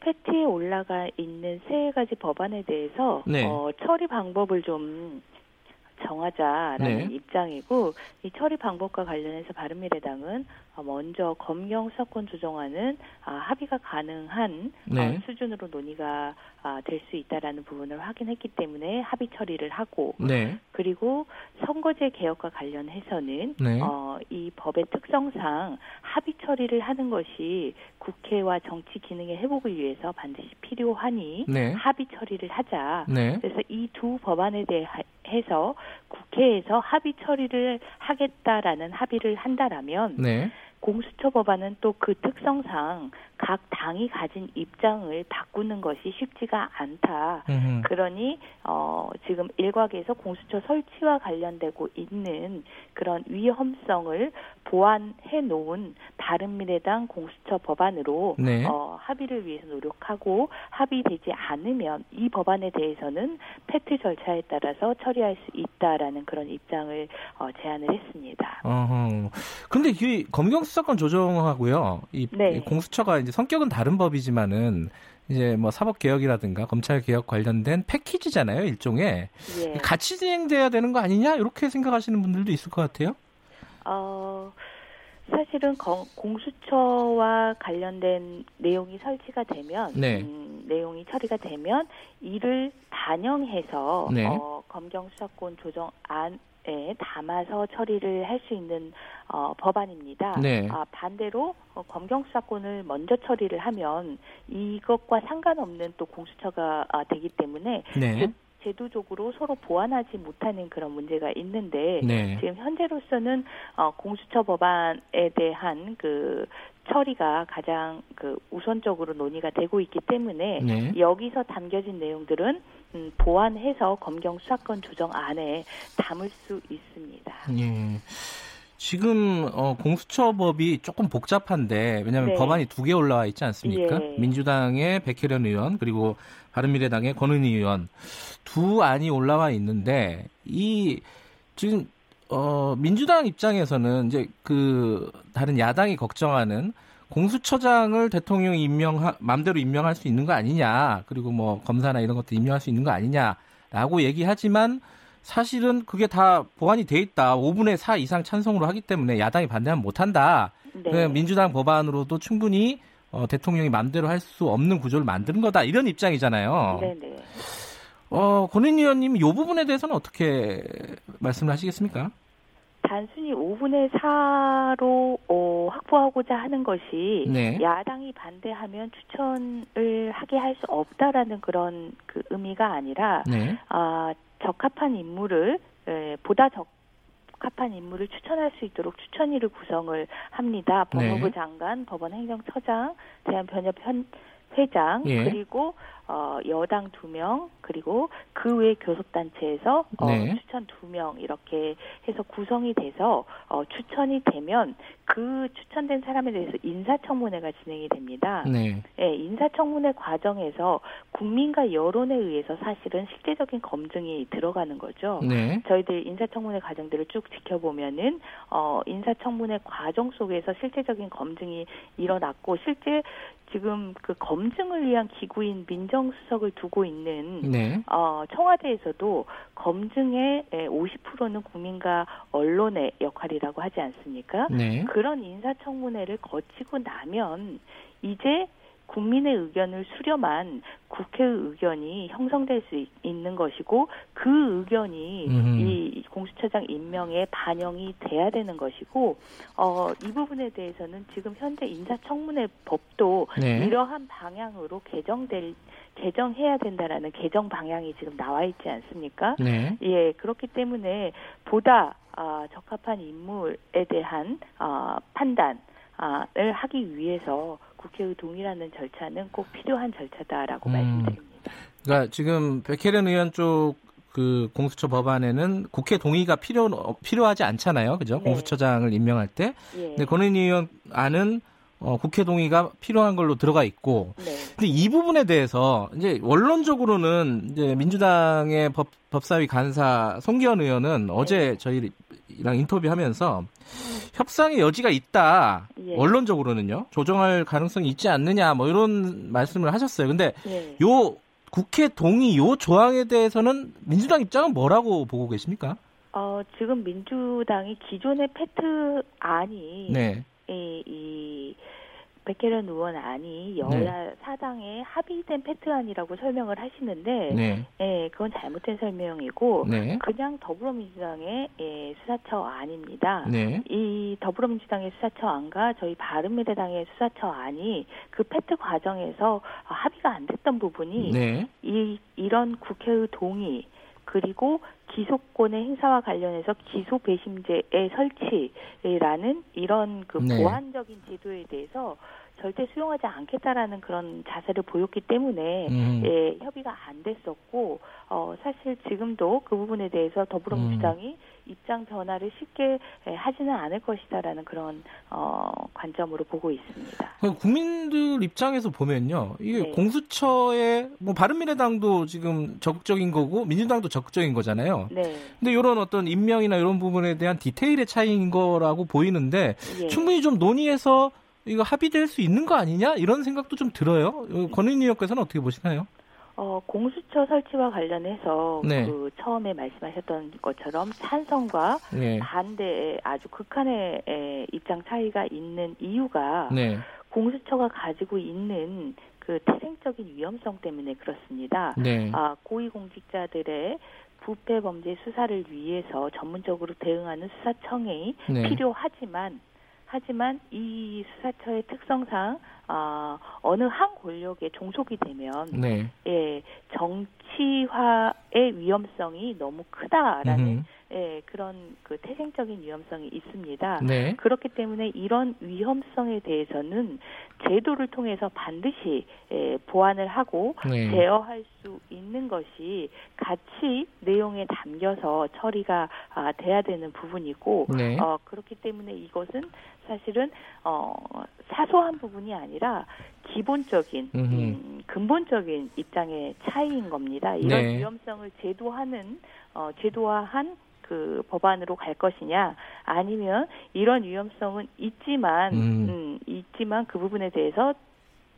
패티에 올라가 있는 세 가지 법안에 대해서 네. 어, 처리 방법을 좀 정하자라는 네. 입장이고 이 처리 방법과 관련해서 바른미래당은 어, 먼저 검경 수사권 조정안은 아, 합의가 가능한 어, 네. 수준으로 논의가 아, 될수 있다라는 부분을 확인했기 때문에 합의 처리를 하고 네. 그리고 선거제 개혁과 관련해서는 네. 어, 이 법의 특성상 합의 처리를 하는 것이 국회와 정치 기능의 회복을 위해서 반드시 필요하니 네. 합의 처리를 하자. 네. 그래서 이 두 법안에 대해 서 국회에서 합의 처리를 하겠다라는 합의를 한다라면 네. 공수처 법안은 또 그 특성상 각 당이 가진 입장을 바꾸는 것이 쉽지가 않다. 음흠. 그러니 어 지금 일각에서 공수처 설치와 관련되고 있는 그런 위험성을 보완해 놓은 바른미래당 공수처 법안으로 네. 어 합의를 위해서 노력하고 합의되지 않으면 이 법안에 대해서는 패트 절차에 따라서 처리할 수 있다라는 그런 입장을 어 제안을 했습니다. 어허. 근데 이 검경 수사권 조정하고요. 이 네. 공수처가 이제 성격은 다른 법이지만은 이제 뭐 사법 개혁이라든가 검찰 개혁 관련된 패키지잖아요, 일종의. 예. 같이 진행돼야 되는 거 아니냐? 이렇게 생각하시는 분들도 있을 것 같아요. 어. 사실은 공수처와 관련된 내용이 설치가 되면 네. 음, 내용이 처리가 되면 이를 반영해서 네. 어, 검경 수사권 조정안 에 담아서 처리를 할 수 있는 어, 법안입니다. 네. 아, 반대로 어, 검경 수사권을 먼저 처리를 하면 이것과 상관없는 또 공수처가 아, 되기 때문에 네. 그 제도적으로 서로 보완하지 못하는 그런 문제가 있는데 네. 지금 현재로서는 어, 공수처 법안에 대한 그 처리가 가장 그 우선적으로 논의가 되고 있기 때문에 네. 여기서 담겨진 내용들은 음, 보완해서 검경 수사권 조정 안에 담을 수 있습니다. 예. 지금 어, 공수처법이 조금 복잡한데 왜냐하면 네. 법안이 두 개 올라와 있지 않습니까? 예. 민주당의 백혜련 의원 그리고 바른미래당의 권은희 의원 두 안이 올라와 있는데 이 지금 어, 민주당 입장에서는 이제 그 다른 야당이 걱정하는 공수처장을 대통령이 임명 마음대로 임명할 수 있는 거 아니냐 그리고 뭐 검사나 이런 것도 임명할 수 있는 거 아니냐라고 얘기하지만 사실은 그게 다 보완이 돼 있다. 5분의 4 이상 찬성으로 하기 때문에 야당이 반대하면 못한다. 네. 민주당 법안으로도 충분히 어, 대통령이 마음대로 할 수 없는 구조를 만드는 거다. 이런 입장이잖아요. 네네. 어, 권인 의원님 이 부분에 대해서는 어떻게 말씀을 하시겠습니까? 단순히 5분의 4로 어, 확보하고자 하는 것이 네. 야당이 반대하면 추천을 하게 할 수 없다라는 그런 그 의미가 아니라 네. 아, 적합한 인물을 에, 보다 적 적합한 인물을 추천할 수 있도록 추천위를 구성을 합니다. 법무부 네. 장관, 법원 행정처장, 대한변협 현 회장 예. 그리고 어, 여당 두 명 그리고 그 외 교섭단체에서 어, 네. 추천 두 명 이렇게 해서 구성이 돼서 어, 추천이 되면 그 추천된 사람에 대해서 인사청문회가 진행이 됩니다. 네. 네, 인사청문회 과정에서 국민과 여론에 의해서 사실은 실제적인 검증이 들어가는 거죠. 네. 저희들 인사청문회 과정들을 쭉 지켜보면은 어, 인사청문회 과정 속에서 실제적인 검증이 일어났고 실제 지금 그 검증을 위한 기구인 민정 수석을 두고 있는 네. 어, 청와대에서도 검증의 50%는 국민과 언론의 역할이라고 하지 않습니까? 네. 그런 인사청문회를 거치고 나면 이제 국민의 의견을 수렴한 국회의 의견이 형성될 수 있는 것이고 그 의견이 음흠. 이 공수처장 임명에 반영이 돼야 되는 것이고 어, 이 부분에 대해서는 지금 현재 인사청문회 법도 네. 이러한 방향으로 개정될 개정해야 된다라는 개정 방향이 지금 나와 있지 않습니까? 네. 예, 그렇기 때문에 보다 어, 적합한 인물에 대한 어, 판단을 하기 위해서 국회의 동의라는 절차는 꼭 필요한 절차다라고 음. 말씀드립니다. 그러니까 지금 백혜련 의원 쪽 그 공수처 법안에는 국회 동의가 필요 필요하지 않잖아요, 그죠? 네. 공수처장을 임명할 때. 예. 근데 권은희 의원 안은 어, 국회 동의가 필요한 걸로 들어가 있고. 네. 근데 이 부분에 대해서 이제 원론적으로는 이제 민주당의 법, 법사위 간사 송기현 의원은 네. 어제 저희랑 인터뷰하면서 협상의 여지가 있다. 예. 원론적으로는요. 조정할 가능성이 있지 않느냐 뭐 이런 말씀을 하셨어요. 근데 예. 요 국회 동의 요 조항에 대해서는 민주당 입장은 뭐라고 보고 계십니까? 어, 지금 민주당이 기존의 패트 안이 네. 이, 이 백혜련 의원 안이 여야 네. 사당의 합의된 패트안이라고 설명을 하시는데, 네. 예, 그건 잘못된 설명이고, 네. 그냥 더불어민주당의 예, 수사처 안입니다. 네. 이 더불어민주당의 수사처 안과 저희 바른미래당의 수사처 안이 그 패트 과정에서 합의가 안 됐던 부분이 네. 이 이런 국회의 동의 그리고 기소권의 행사와 관련해서 기소 배심제의 설치라는 이런 그 네. 보완적인 제도에 대해서 절대 수용하지 않겠다라는 그런 자세를 보였기 때문에 음. 예, 협의가 안 됐었고 어, 사실 지금도 그 부분에 대해서 더불어민주당이 음. 입장 변화를 쉽게 예, 하지는 않을 것이다라는 그런 어, 관점으로 보고 있습니다. 국민들 입장에서 보면요, 이게 네. 공수처에 뭐 바른미래당도 지금 적극적인 거고 민주당도 적극적인 거잖아요. 네. 근데 이런 어떤 임명이나 이런 부분에 대한 디테일의 차이인 거라고 보이는데 예. 충분히 좀 논의해서 이거 합의될 수 있는 거 아니냐 이런 생각도 좀 들어요. 권은희 의원께서는 어떻게 보시나요? 어, 공수처 설치와 관련해서 네. 그 처음에 말씀하셨던 것처럼 찬성과 네. 반대의 아주 극한의 입장 차이가 있는 이유가 네. 공수처가 가지고 있는 그 태생적인 위험성 때문에 그렇습니다. 네. 아, 고위공직자들의 부패 범죄 수사를 위해서 전문적으로 대응하는 수사청이 네. 필요하지만 하지만 이 수사처의 특성상 어, 어느 한 권력에 종속이 되면 네. 예, 정치화의 위험성이 너무 크다라는 음흠. 예, 그런 그 태생적인 위험성이 있습니다. 네. 그렇기 때문에 이런 위험성에 대해서는 제도를 통해서 반드시 예, 보완을 하고 네. 제어할 수 있는 것이 같이 내용에 담겨서 처리가 아, 돼야 되는 부분이고 네. 어, 그렇기 때문에 이것은 사실은 어, 사소한 부분이 아니라 기본적인 음, 근본적인 입장의 차이인 겁니다. 이런 네. 위험성을 제도하는 어, 제도화한 그 법안으로 갈 것이냐 아니면 이런 위험성은 있지만 음. 음, 있지만 그 부분에 대해서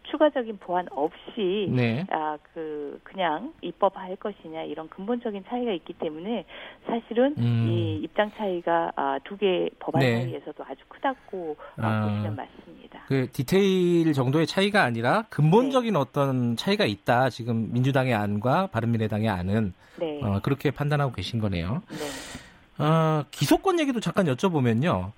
추가적인 보완 없이 네. 아 그 그냥 입법할 것이냐 이런 근본적인 차이가 있기 때문에 사실은 음. 이 입장 차이가 아, 두 개 법안 네. 사이에서도 아주 크다고 아. 보시면 맞습니다. 그 디테일 정도의 차이가 아니라 근본적인 네. 어떤 차이가 있다. 지금 민주당의 안과 바른미래당의 안은 네. 어, 그렇게 판단하고 계신 거네요. 네. 어, 기소권 얘기도 잠깐 여쭤보면요.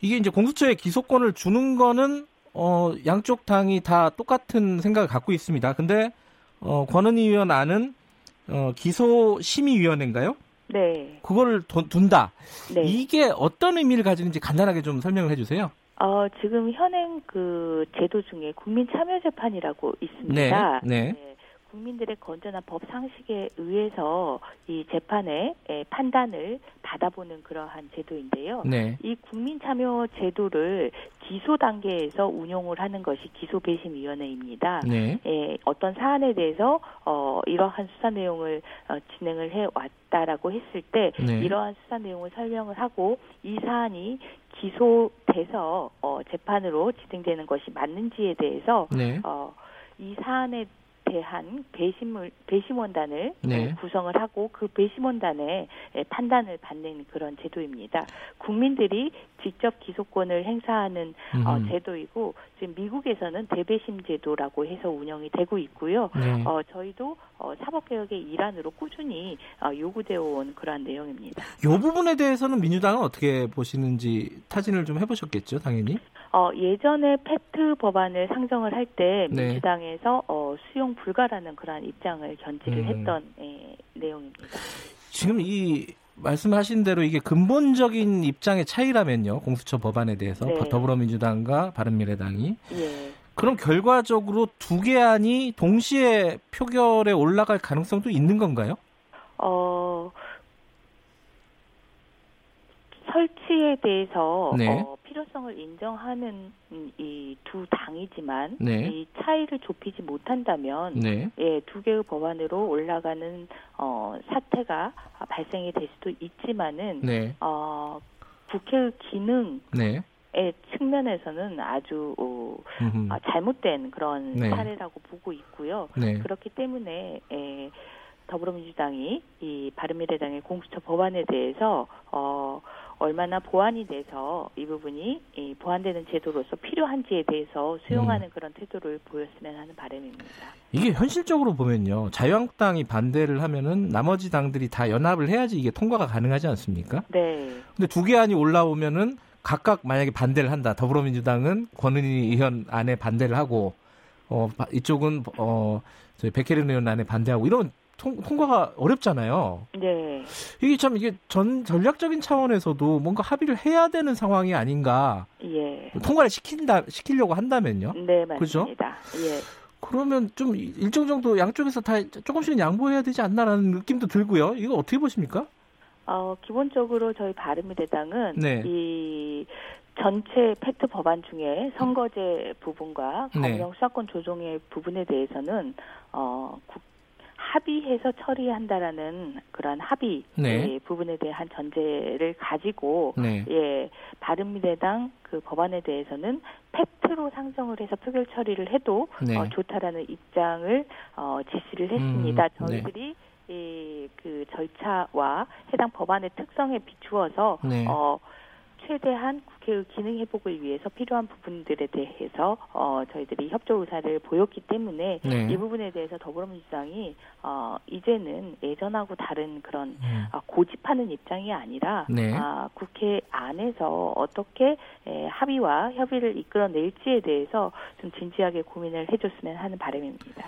이게 이제 공수처에 기소권을 주는 거는 어, 양쪽 당이 다 똑같은 생각을 갖고 있습니다. 근데 어, 권은희 의원 안은 어, 기소 심의위원회인가요? 네. 그거를 둔다. 네. 이게 어떤 의미를 가지는지 간단하게 좀 설명을 해주세요. 어, 지금 현행 그 제도 중에 국민참여재판이라고 있습니다. 네. 네. 네. 국민들의 건전한 법 상식에 의해서 이 재판의 판단을 받아보는 그러한 제도인데요. 네. 이 국민 참여 제도를 기소 단계에서 운용을 하는 것이 기소 배심 위원회입니다. 네. 예, 어떤 사안에 대해서 어, 이러한 수사 내용을 어, 진행을 해 왔다라고 했을 때 네. 이러한 수사 내용을 설명을 하고 이 사안이 기소돼서 어, 재판으로 진행되는 것이 맞는지에 대해서 네. 어, 이 사안에 대한 배심을 배심원단을 네. 구성을 하고 그 배심원단의 판단을 받는 그런 제도입니다. 국민들이 직접 기소권을 행사하는 어, 제도이고 지금 미국에서는 대배심 제도라고 해서 운영이 되고 있고요. 네. 어, 저희도 어, 사법개혁의 일환으로 꾸준히 어, 요구되어 온 그러한 내용입니다. 이 부분에 대해서는 민주당은 어떻게 보시는지 타진을 좀 해보셨겠죠, 당연히? 어, 예전에 페트 법안을 상정을 할때 네. 민주당에서 어, 수용 불가라는 그러한 입장을 견지를 음. 했던 예, 내용입니다. 지금 이 말씀하신 대로 이게 근본적인 입장의 차이라면요. 공수처 법안에 대해서 네. 더불어민주당과 바른미래당이 예. 그럼 결과적으로 두 개안이 동시에 표결에 올라갈 가능성도 있는 건가요? 어, 설치에 대해서 네. 어, 필요성을 인정하는 이 두 당이지만 네. 이 차이를 좁히지 못한다면 네. 예, 두 개의 법안으로 올라가는 어, 사태가 발생이 될 수도 있지만은 네. 어, 국회의 기능 의 네. 측면에서는 아주 어, 아, 잘못된 그런 네. 사례라고 보고 있고요. 네. 그렇기 때문에 에, 더불어민주당이 이 바른미래당의 공수처 법안에 대해서 어, 얼마나 보완이 돼서 이 부분이 이 보완되는 제도로서 필요한지에 대해서 수용하는 음. 그런 태도를 보였으면 하는 바람입니다. 이게 현실적으로 보면요. 자유한국당이 반대를 하면은 나머지 당들이 다 연합을 해야지 이게 통과가 가능하지 않습니까? 네. 근데 두 개 안이 올라오면은 각각 만약에 반대를 한다. 더불어민주당은 권은희 의원 안에 반대를 하고 어 이쪽은 어 저희 백혜련 의원 안에 반대하고 이런 통, 통과가 어렵잖아요. 네. 이게 참 이게 전 전략적인 차원에서도 뭔가 합의를 해야 되는 상황이 아닌가. 예. 통과를 시킨다 시키려고 한다면요. 네, 맞습니다. 그죠? 예. 그러면 좀 일정 정도 양쪽에서 다 조금씩은 양보해야 되지 않나라는 느낌도 들고요. 이거 어떻게 보십니까? 어, 기본적으로 저희 바른미래당은 네. 이 전체 팩트 법안 중에 선거제 부분과 네. 검경 수사권 조정의 부분에 대해서는 어, 국, 합의해서 처리한다라는 그런 합의 네. 예, 부분에 대한 전제를 가지고 네. 예 바른미래당 그 법안에 대해서는 팩트로 상정을 해서 표결 처리를 해도 네. 어, 좋다라는 입장을 어, 지시를 했습니다. 음, 네. 저희들이 이, 그 절차와 해당 법안의 특성에 비추어서 네. 어, 최대한 국회의 기능 회복을 위해서 필요한 부분들에 대해서 어, 저희들이 협조 의사를 보였기 때문에 네. 이 부분에 대해서 더불어민주당이 어, 이제는 예전하고 다른 그런 음. 어, 고집하는 입장이 아니라 네. 아, 국회 안에서 어떻게 에, 합의와 협의를 이끌어낼지에 대해서 좀 진지하게 고민을 해줬으면 하는 바람입니다.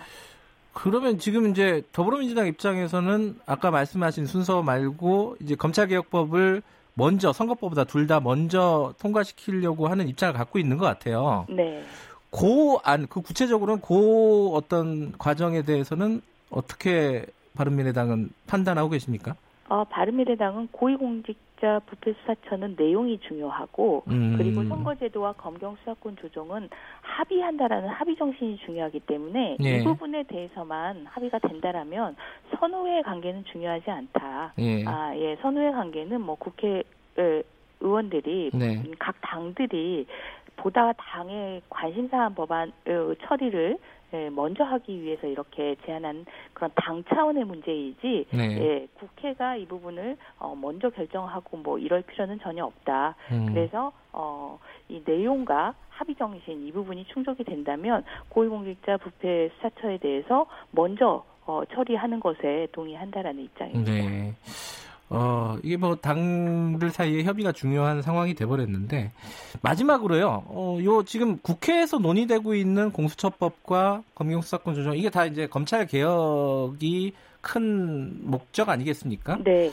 그러면 지금 이제 더불어민주당 입장에서는 아까 말씀하신 순서 말고 이제 검찰개혁법을 먼저 선거법보다 둘 다 먼저 통과시키려고 하는 입장을 갖고 있는 것 같아요. 네. 고안 그 구체적으로는 고 어떤 과정에 대해서는 어떻게 바른미래당은 판단하고 계십니까? 어, 바른미래당은 고위공직 자 부패 수사처는 내용이 중요하고 음. 그리고 선거제도와 검경 수사권 조정은 합의한다라는 합의 정신이 중요하기 때문에 예. 이 부분에 대해서만 합의가 된다라면 선후의 관계는 중요하지 않다. 예. 아, 예, 선후의 관계는 뭐 국회 의원들이 네. 각 당들이 보다 당의 관심사한 법안 어, 처리를 예, 먼저 하기 위해서 이렇게 제안한 그런 당 차원의 문제이지 네. 예, 국회가 이 부분을 어, 먼저 결정하고 뭐 이럴 필요는 전혀 없다. 음. 그래서 어, 이 내용과 합의 정신 이 부분이 충족이 된다면 고위공직자 부패 수사처에 대해서 먼저 어, 처리하는 것에 동의한다라는 입장입니다. 네. 어, 이게 뭐 당들 사이에 협의가 중요한 상황이 돼버렸는데 마지막으로요. 어, 요 지금 국회에서 논의되고 있는 공수처법과 검경수사권 조정 이게 다 이제 검찰 개혁이 큰 목적 아니겠습니까? 네.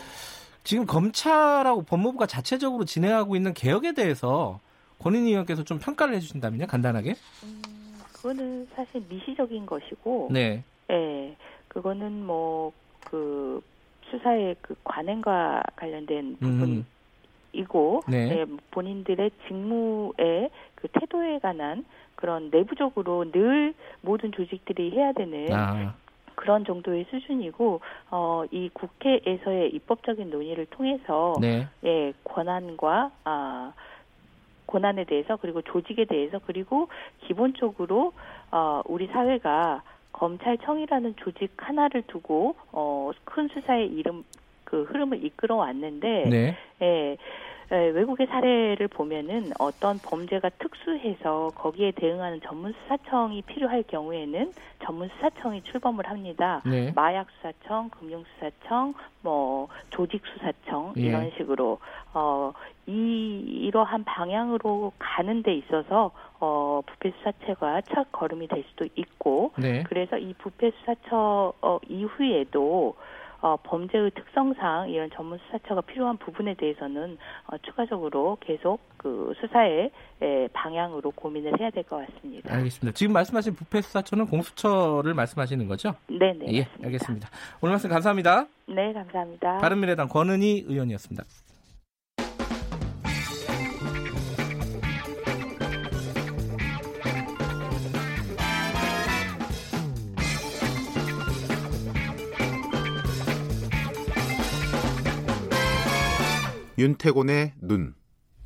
지금 검찰하고 법무부가 자체적으로 진행하고 있는 개혁에 대해서 권은희 의원께서 좀 평가를 해주신다면요, 간단하게? 음, 그거는 사실 미시적인 것이고, 네, 네, 그거는 뭐그 수사의 그 관행과 관련된 부분. 이고 네. 네, 본인들의 직무의 그 태도에 관한 그런 내부적으로 늘 모든 조직들이 해야 되는 아. 그런 정도의 수준이고 어, 이 국회에서의 입법적인 논의를 통해서 네. 예, 권한과 아 권한에 대해서 그리고 조직에 대해서 그리고 기본적으로 어, 우리 사회가 검찰청이라는 조직 하나를 두고 어, 큰 수사의 이름 그 흐름을 이끌어 왔는데 네. 예, 예, 외국의 사례를 보면은 어떤 범죄가 특수해서 거기에 대응하는 전문 수사청이 필요할 경우에는 전문 수사청이 출범을 합니다. 네. 마약 수사청, 금융 수사청, 뭐 조직 수사청 예. 이런 식으로 어 이, 이러한 방향으로 가는 데 있어서 어 부패 수사체가 첫 걸음이 될 수도 있고 네. 그래서 이 부패 수사처 어, 이후에도 어, 범죄의 특성상 이런 전문 수사처가 필요한 부분에 대해서는 어, 추가적으로 계속 그 수사의 에, 방향으로 고민을 해야 될 것 같습니다. 알겠습니다. 지금 말씀하신 부패 수사처는 공수처를 말씀하시는 거죠? 네, 네. 예, 알겠습니다. 오늘 말씀 감사합니다. 네, 감사합니다. 바른미래당 권은희 의원이었습니다. 윤태곤의 눈.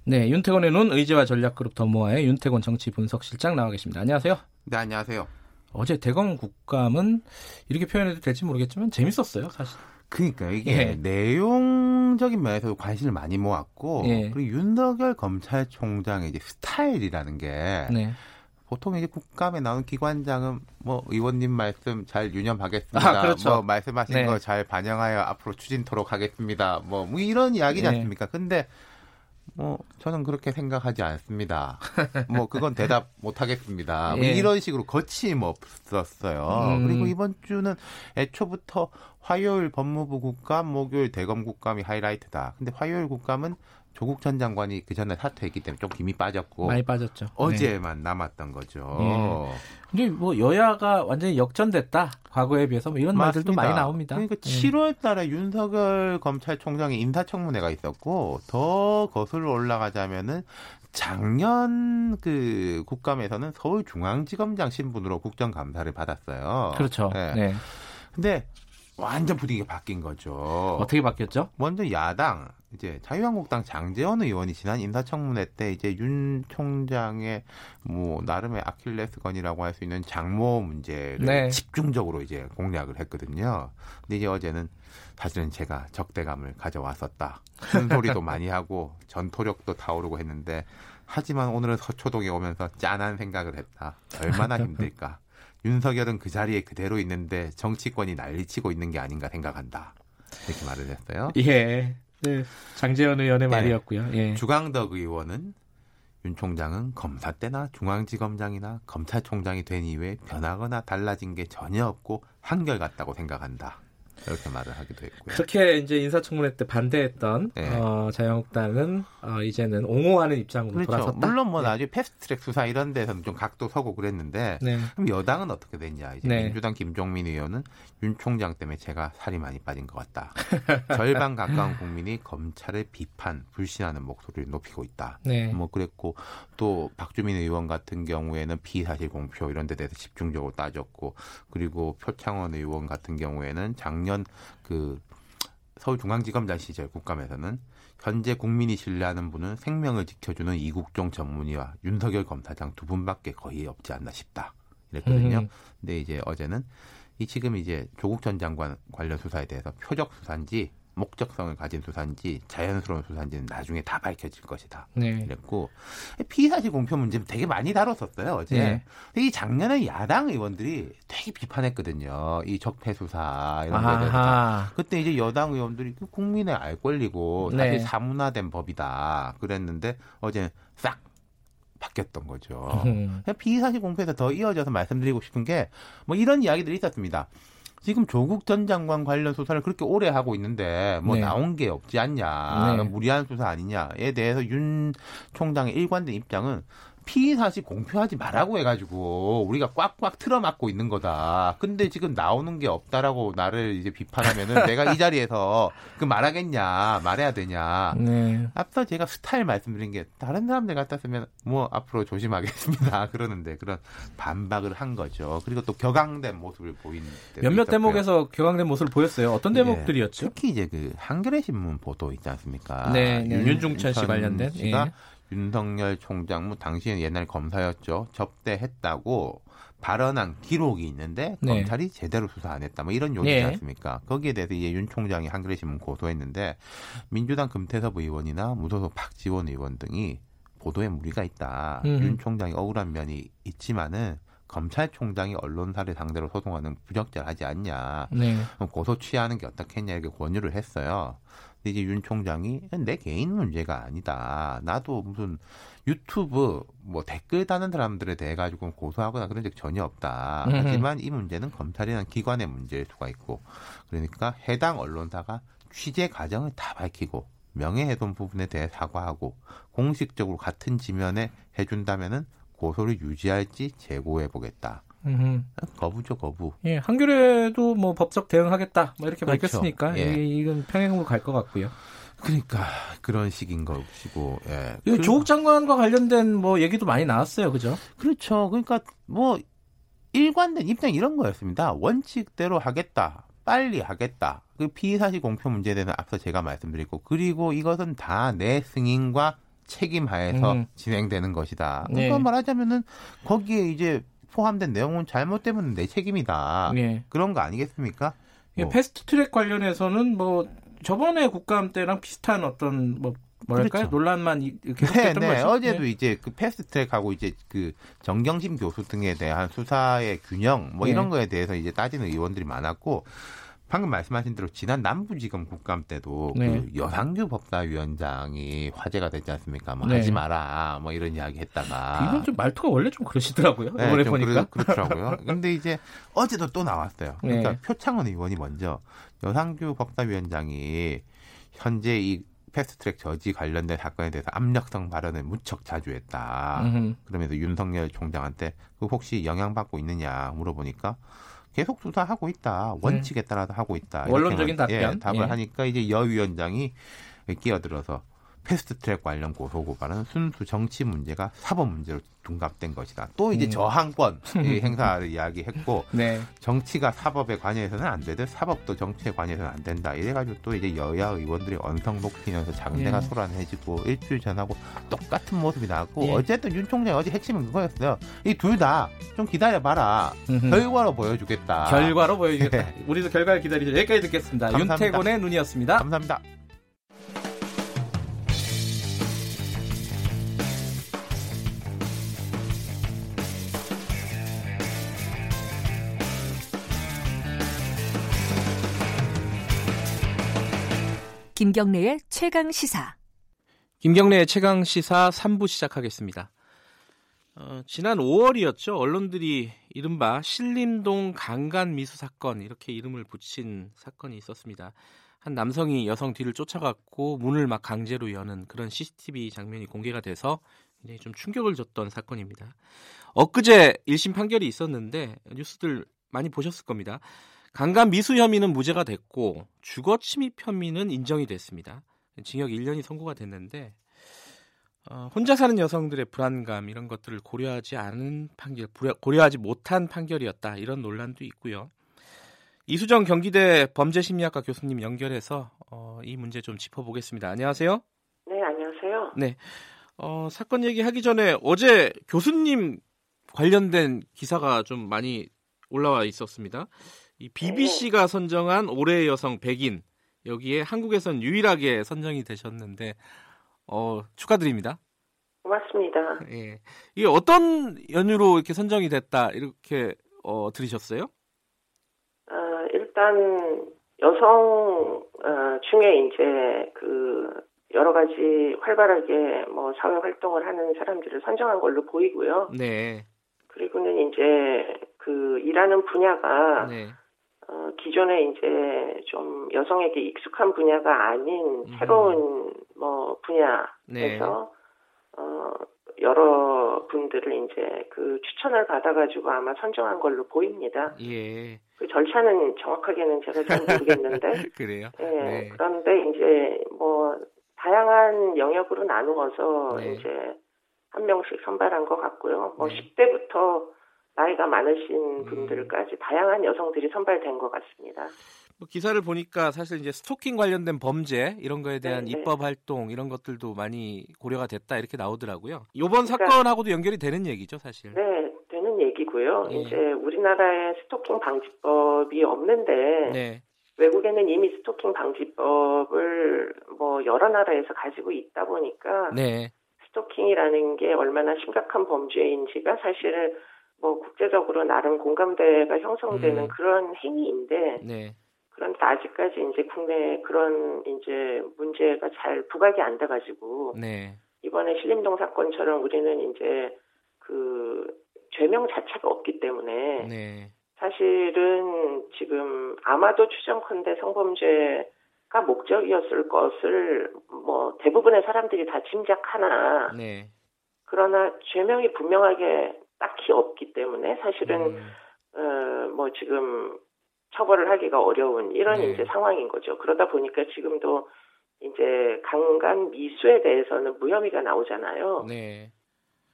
네, 윤태곤의 눈 의제와 전략그룹 더모아의 윤태곤 정치 분석실장 나와 계십니다. 안녕하세요. 네, 안녕하세요. 어제 대검 국감은 이렇게 표현해도 될지 모르겠지만 재밌었어요, 사실. 그러니까 이게 예. 내용적인 면에서도 관심을 많이 모았고 예. 그리고 윤석열 검찰총장의 이제 스타일이라는 게 네. 보통 이제 국감에 나온 기관장은 뭐 의원님 말씀 잘 유념하겠습니다. 아, 그렇죠. 뭐 말씀하신 네. 거잘 반영하여 앞으로 추진토록 하겠습니다. 뭐, 뭐 이런 이야기지 네. 않습니까? 근데 뭐 저는 그렇게 생각하지 않습니다. 뭐 그건 대답 못 하겠습니다. 뭐 예. 뭐 이런 식으로 거침없었어요. 음. 그리고 이번 주는 애초부터 화요일 법무부 국감, 목요일 대검 국감이 하이라이트다. 근데 화요일 국감은 조국 전 장관이 그 전에 사퇴했기 때문에 좀 힘이 빠졌고 많이 빠졌죠. 어제만 네. 남았던 거죠. 네. 근데 뭐 여야가 완전히 역전됐다. 과거에 비해서 뭐 이런 맞습니다. 말들도 많이 나옵니다. 그러니까 네. 7월 달에 윤석열 검찰총장의 인사청문회가 있었고 더 거슬러 올라가자면은 작년 그 국감에서는 서울중앙지검장 신분으로 국정감사를 받았어요. 그렇죠. 네. 네. 근데 완전 분위기가 바뀐 거죠. 어떻게 바뀌었죠? 먼저 야당 이제 자유한국당 장재원 의원이 지난 인사청문회 때 이제 윤 총장의 뭐 나름의 아킬레스건이라고 할 수 있는 장모 문제를 네. 집중적으로 이제 공략을 했거든요. 근데 이제 어제는 사실은 제가 적대감을 가져왔었다. 큰 소리도 많이 하고 전토력도 타오르고 했는데 하지만 오늘은 서초동에 오면서 짠한 생각을 했다. 얼마나 힘들까. 윤석열은 그 자리에 그대로 있는데 정치권이 난리치고 있는 게 아닌가 생각한다. 이렇게 말을 했어요. 예. 네. 장재현 의원의 네. 말이었고요. 예. 주강덕 의원은 윤 총장은 검사 때나 중앙지검장이나 검찰총장이 된 이후에 변하거나 달라진 게 전혀 없고 한결같다고 생각한다. 이렇게 말을 하기도 했고요. 그렇게 이제 인사청문회 때 반대했던 네. 어, 자유한국당은 어, 이제는 옹호하는 입장으로 그렇죠. 돌아섰다. 물론 뭐 네. 나중에 패스트트랙 수사 이런 데서는 좀 각도 서고 그랬는데 네. 그럼 여당은 어떻게 됐냐? 이제 네. 민주당 김종민 의원은 윤 총장 때문에 제가 살이 많이 빠진 것 같다. 절반 가까운 국민이 검찰을 비판, 불신하는 목소리를 높이고 있다. 네. 뭐 그랬고 또 박주민 의원 같은 경우에는 비사실 공표 이런 데 대해서 집중적으로 따졌고 그리고 표창원 의원 같은 경우에는 작년 작년 그 서울중앙지검장 시절 국감에서는 현재 국민이 신뢰하는 분은 생명을 지켜주는 이국종 전문의와 윤석열 검사장 두 분밖에 거의 없지 않나 싶다. 이랬거든요. 음. 근데 이제 어제는 이 지금 이제 조국 전 장관 관련 수사에 대해서 표적 수사인지 목적성을 가진 수사인지 자연스러운 수사인지는 나중에 다 밝혀질 것이다. 네. 그랬고 피의 사실 공표 문제는 되게 많이 다뤘었어요 어제. 네. 이 작년에 야당 의원들이 되게 비판했거든요. 이 적폐 수사 이런 거에 대해서. 그때 이제 여당 의원들이 그 국민의 알 권리고 사실 네. 사문화된 법이다. 그랬는데 어제 싹 바뀌었던 거죠. 음. 피의사실 공표에서 더 이어져서 말씀드리고 싶은 게 뭐 이런 이야기들이 있었습니다. 지금 조국 전 장관 관련 수사를 그렇게 오래 하고 있는데 뭐 네. 나온 게 없지 않냐, 네. 무리한 수사 아니냐에 대해서 윤 총장의 일관된 입장은 피의 사실 공표하지 말라고 해가지고 우리가 꽉꽉 틀어막고 있는 거다. 근데 지금 나오는 게 없다라고 나를 이제 비판하면은 내가 이 자리에서 그 말하겠냐, 말해야 되냐. 네. 앞서 제가 스타일 말씀드린 게 다른 사람들 같았으면 뭐 앞으로 조심하겠습니다. 그러는데 그런 반박을 한 거죠. 그리고 또 격앙된 모습을 보인 몇몇 있었고요. 대목에서 격앙된 모습을 보였어요. 어떤 네. 대목들이었죠? 특히 이제 그 한겨레 신문 보도 있지 않습니까? 네, 네. 윤중천 씨 관련된. 씨가 예. 윤석열 총장, 뭐 당시에 옛날 검사였죠. 접대했다고 발언한 기록이 있는데 네. 검찰이 제대로 수사 안 했다. 뭐 이런 요지지 네. 않습니까? 거기에 대해서 이제 윤 총장이 한겨레 신문 고소했는데 민주당 금태섭 의원이나 무소속 박지원 의원 등이 보도에 무리가 있다. 음. 윤 총장이 억울한 면이 있지만은 검찰총장이 언론사를 상대로 소송하는 부적절 하지 않냐. 네. 고소 취하는 게 어떻겠냐 이렇게 권유를 했어요. 이제 윤 총장이 내 개인 문제가 아니다. 나도 무슨 유튜브 뭐 댓글 다는 사람들에 대해 가지고 고소하거나 그런 적 전혀 없다. 하지만 이 문제는 검찰이라는 기관의 문제일 수가 있고 그러니까 해당 언론사가 취재 과정을 다 밝히고 명예훼손 부분에 대해 사과하고 공식적으로 같은 지면에 해준다면은 고소를 유지할지 재고해 보겠다. 음. 거부죠, 거부. 예, 한겨레도 뭐 법적 대응하겠다, 뭐 이렇게 그렇죠. 밝혔으니까 예. 이건 평행으로 갈 것 같고요. 그러니까 그런 식인 것이고, 예. 그, 조국 장관과 관련된 뭐 얘기도 많이 나왔어요, 그죠? 그렇죠. 그러니까 뭐 일관된 입장 이런 거였습니다. 원칙대로 하겠다. 빨리 하겠다. 그 피의사실 공표 문제에 대해서 앞서 제가 말씀드렸고, 그리고 이것은 다 내 승인과 책임하에서 음. 진행되는 것이다. 그러니까 네. 말하자면은 거기에 이제 포함된 내용은 잘못되면 내 책임이다. 예. 그런 거 아니겠습니까? 예, 뭐. 패스트트랙 관련해서는 뭐 저번에 국감 때랑 비슷한 어떤 뭐 뭐랄까요 그렇죠. 논란만 계속됐던 네, 네. 거죠. 어제도 네. 이제 그 패스트트랙하고 이제 그 정경심 교수 등에 대한 수사의 균형 뭐 네. 이런 거에 대해서 이제 따지는 의원들이 많았고 방금 말씀하신 대로 지난 남부지검 국감 때도 그 네. 그 여상규 법사위원장이 화제가 됐지 않습니까? 뭐 네. 하지 마라 뭐 이런 이야기 했다가 이건 좀 말투가 원래 좀 그러시더라고요. 네, 이번에 보니까 그러, 그렇더라고요. 근데 이제 어제도 또 나왔어요. 그러니까 네. 표창원 의원이 먼저 여상규 법사위원장이 현재 이 패스트트랙 저지 관련된 사건에 대해서 압력성 발언을 무척 자주 했다. 음흠. 그러면서 윤석열 총장한테 그 혹시 영향받고 있느냐 물어보니까 계속 수사하고 있다. 원칙에 따라서 하고 있다. 원론적인 답변. 예, 답을 예. 하니까 이제 여 위원장이 끼어들어서 패스트트랙 관련 고소 고발은 순수 정치 문제가 사법 문제로 둔갑된 것이다. 또 이제 음. 저항권 행사를 이야기했고 네. 정치가 사법에 관여해서는 안 되듯 사법도 정치에 관여해서는 안 된다. 이래가지고 또 이제 여야 의원들이 언성 높이면서 장대가 예. 소란해지고 일주일 전하고 똑같은 모습이 나왔고 예. 어쨌든 윤 총장이 어제 핵심은 그거였어요. 이 둘 다 좀 기다려봐라. 결과로 보여주겠다. 결과로 보여주겠다. 네. 우리도 결과를 기다리죠. 여기까지 듣겠습니다. 감사합니다. 윤태곤의 눈이었습니다. 감사합니다. 김경래의 최강 시사. 김경래의 최강 시사 3부 시작하겠습니다. 어, 지난 5월이었죠. 언론들이 이른바 신림동 강간 미수 사건 이렇게 이름을 붙인 사건이 있었습니다. 한 남성이 여성 뒤를 쫓아갔고 문을 막 강제로 여는 그런 CCTV 장면이 공개가 돼서 굉장히 좀 충격을 줬던 사건입니다. 엊그제 1심 판결이 있었는데 뉴스들 많이 보셨을 겁니다. 강간 미수 혐의는 무죄가 됐고 주거 침입 혐의는 인정이 됐습니다. 징역 1년이 선고가 됐는데 어, 혼자 사는 여성들의 불안감 이런 것들을 고려하지 않은 판결, 고려하지 못한 판결이었다 이런 논란도 있고요. 이수정 경기대 범죄심리학과 교수님 연결해서 어, 이 문제 좀 짚어보겠습니다. 안녕하세요. 네, 안녕하세요. 네, 어, 사건 얘기하기 전에 어제 교수님 관련된 기사가 좀 많이 올라와 있었습니다. 이 BBC가 네. 선정한 올해의 여성 100인 여기에 한국에선 유일하게 선정이 되셨는데 어, 축하드립니다. 고맙습니다. 예. 이게 어떤 연유로 이렇게 선정이 됐다 이렇게 어, 들으셨어요? 어, 일단 여성 어, 중에 이제 그 여러 가지 활발하게 뭐 사회 활동을 하는 사람들을 선정한 걸로 보이고요. 네. 그리고는 이제 그 일하는 분야가 네. 어, 기존에 이제 좀 여성에게 익숙한 분야가 아닌 음. 새로운 뭐 분야에서 네. 어, 여러 분들을 이제 그 추천을 받아가지고 아마 선정한 걸로 보입니다. 예. 그 절차는 정확하게는 제가 잘 모르겠는데. 그래요? 예. 네. 그런데 이제 뭐 다양한 영역으로 나누어서 네. 이제 한 명씩 선발한 것 같고요. 뭐 네. 10대부터 나이가 많으신 음. 분들까지 음. 다양한 여성들이 선발된 것 같습니다. 뭐 기사를 보니까 사실 이제 스토킹 관련된 범죄 이런 거에 대한 네, 네. 입법 활동 이런 것들도 많이 고려가 됐다 이렇게 나오더라고요. 이번 그러니까, 사건하고도 연결이 되는 얘기죠, 사실. 네, 되는 얘기고요. 네. 이제 우리나라에 스토킹 방지법이 없는데 네. 외국에는 이미 스토킹 방지법을 뭐 여러 나라에서 가지고 있다 보니까 네. 스토킹이라는 게 얼마나 심각한 범죄인지가 사실은 뭐 국제적으로 나름 공감대가 형성되는 음. 그런 행위인데 네. 그런데 아직까지 이제 국내 그런 이제 문제가 잘 부각이 안 돼가지고 네. 이번에 신림동 사건처럼 우리는 이제 그 죄명 자체가 없기 때문에 네. 사실은 지금 아마도 추정컨대 성범죄가 목적이었을 것을 뭐 대부분의 사람들이 다 짐작하나 네. 그러나 죄명이 분명하게 딱히 없기 때문에 사실은 음. 어 뭐 지금 처벌을 하기가 어려운 이런 네. 이제 상황인 거죠. 그러다 보니까 지금도 이제 강간 미수에 대해서는 무혐의가 나오잖아요. 네.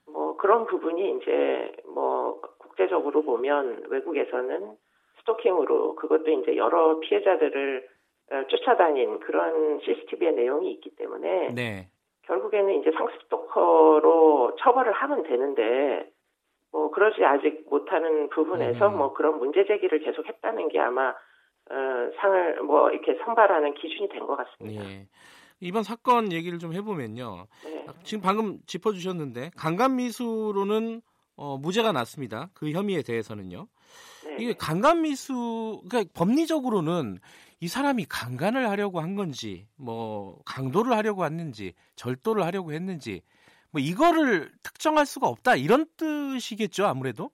뭐 그런 부분이 이제 뭐 국제적으로 보면 외국에서는 스토킹으로 그것도 이제 여러 피해자들을 어, 쫓아다닌 그런 CCTV의 내용이 있기 때문에 네. 결국에는 이제 상습 스토커로 처벌을 하면 되는데 뭐 그러지 아직 못하는 부분에서 음. 뭐 그런 문제 제기를 계속 했다는 게 아마 어, 상을 뭐 이렇게 선발하는 기준이 된 것 같습니다. 예. 이번 사건 얘기를 좀 해보면요. 네. 지금 방금 짚어주셨는데 강간미수로는 어, 무죄가 났습니다. 그 혐의에 대해서는요. 네. 이게 강간미수, 그러니까 법리적으로는 이 사람이 강간을 하려고 한 건지, 뭐 강도를 하려고 했는지, 절도를 하려고 했는지, 뭐 이거를 특정할 수가 없다 이런 뜻이겠죠 아무래도.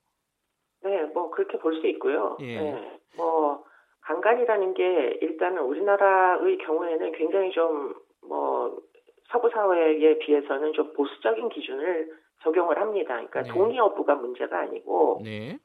네, 뭐 그렇게 볼 수 있고요. 예. 네, 뭐 강간이라는 게 일단은 우리나라의 경우에는 굉장히 좀 뭐 서구 사회에 비해서는 좀 보수적인 기준을 적용을 합니다. 그러니까 네. 동의 여부가 문제가 아니고 네.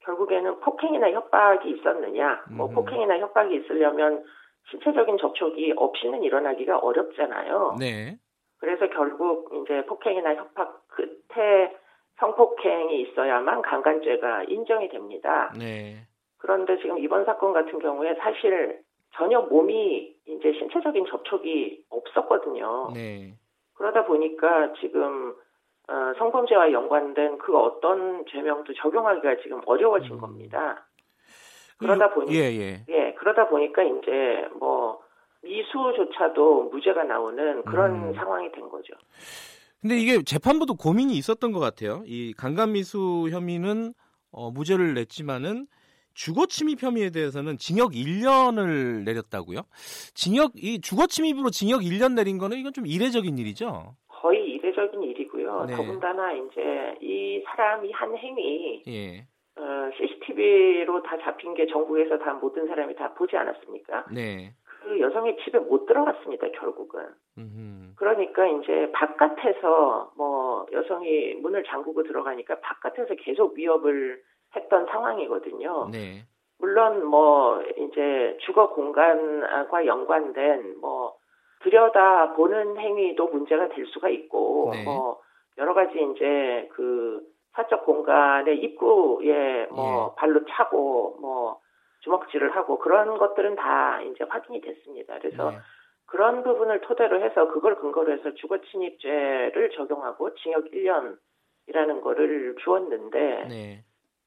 결국에는 폭행이나 협박이 있었느냐, 뭐 음. 폭행이나 협박이 있으려면 신체적인 접촉이 없이는 일어나기가 어렵잖아요. 네. 그래서 결국 이제 폭행이나 협박 끝에 성폭행이 있어야만 강간죄가 인정이 됩니다. 네. 그런데 지금 이번 사건 같은 경우에 사실 전혀 몸이 이제 신체적인 접촉이 없었거든요. 네. 그러다 보니까 지금 어, 성범죄와 연관된 그 어떤 죄명도 적용하기가 지금 어려워진 음. 겁니다. 그러다 보니 예, 예. 예, 그러다 보니까 이제 뭐 미수조차도 무죄가 나오는 그런 음. 상황이 된 거죠. 근데 이게 재판부도 고민이 있었던 것 같아요. 이 강간미수 혐의는 어, 무죄를 냈지만은 주거 침입 혐의에 대해서는 징역 1년을 내렸다고요? 징역 이 주거 침입으로 징역 1년 내린 거는 이건 좀 이례적인 일이죠. 거의 이례적인 일이고요. 네. 더군다나 이제 이 사람이 한 행위 예. 어, CCTV로 다 잡힌 게 전국에서 다 모든 사람이 다 보지 않았습니까? 네. 그 여성의 집에 못 들어갔습니다, 결국은. 음흠. 그러니까 이제 바깥에서 뭐 여성이 문을 잠그고 들어가니까 바깥에서 계속 위협을 했던 상황이거든요. 네. 물론 뭐 이제 주거 공간과 연관된 뭐 들여다 보는 행위도 문제가 될 수가 있고 네. 뭐 여러 가지 이제 그 사적 공간의 입구에 뭐 예. 발로 차고 뭐 주먹질을 하고 그런 것들은 다 이제 확인이 됐습니다. 그래서 네. 그런 부분을 토대로 해서 그걸 근거로 해서 주거 침입죄를 적용하고 징역 1년이라는 거를 주었는데 네.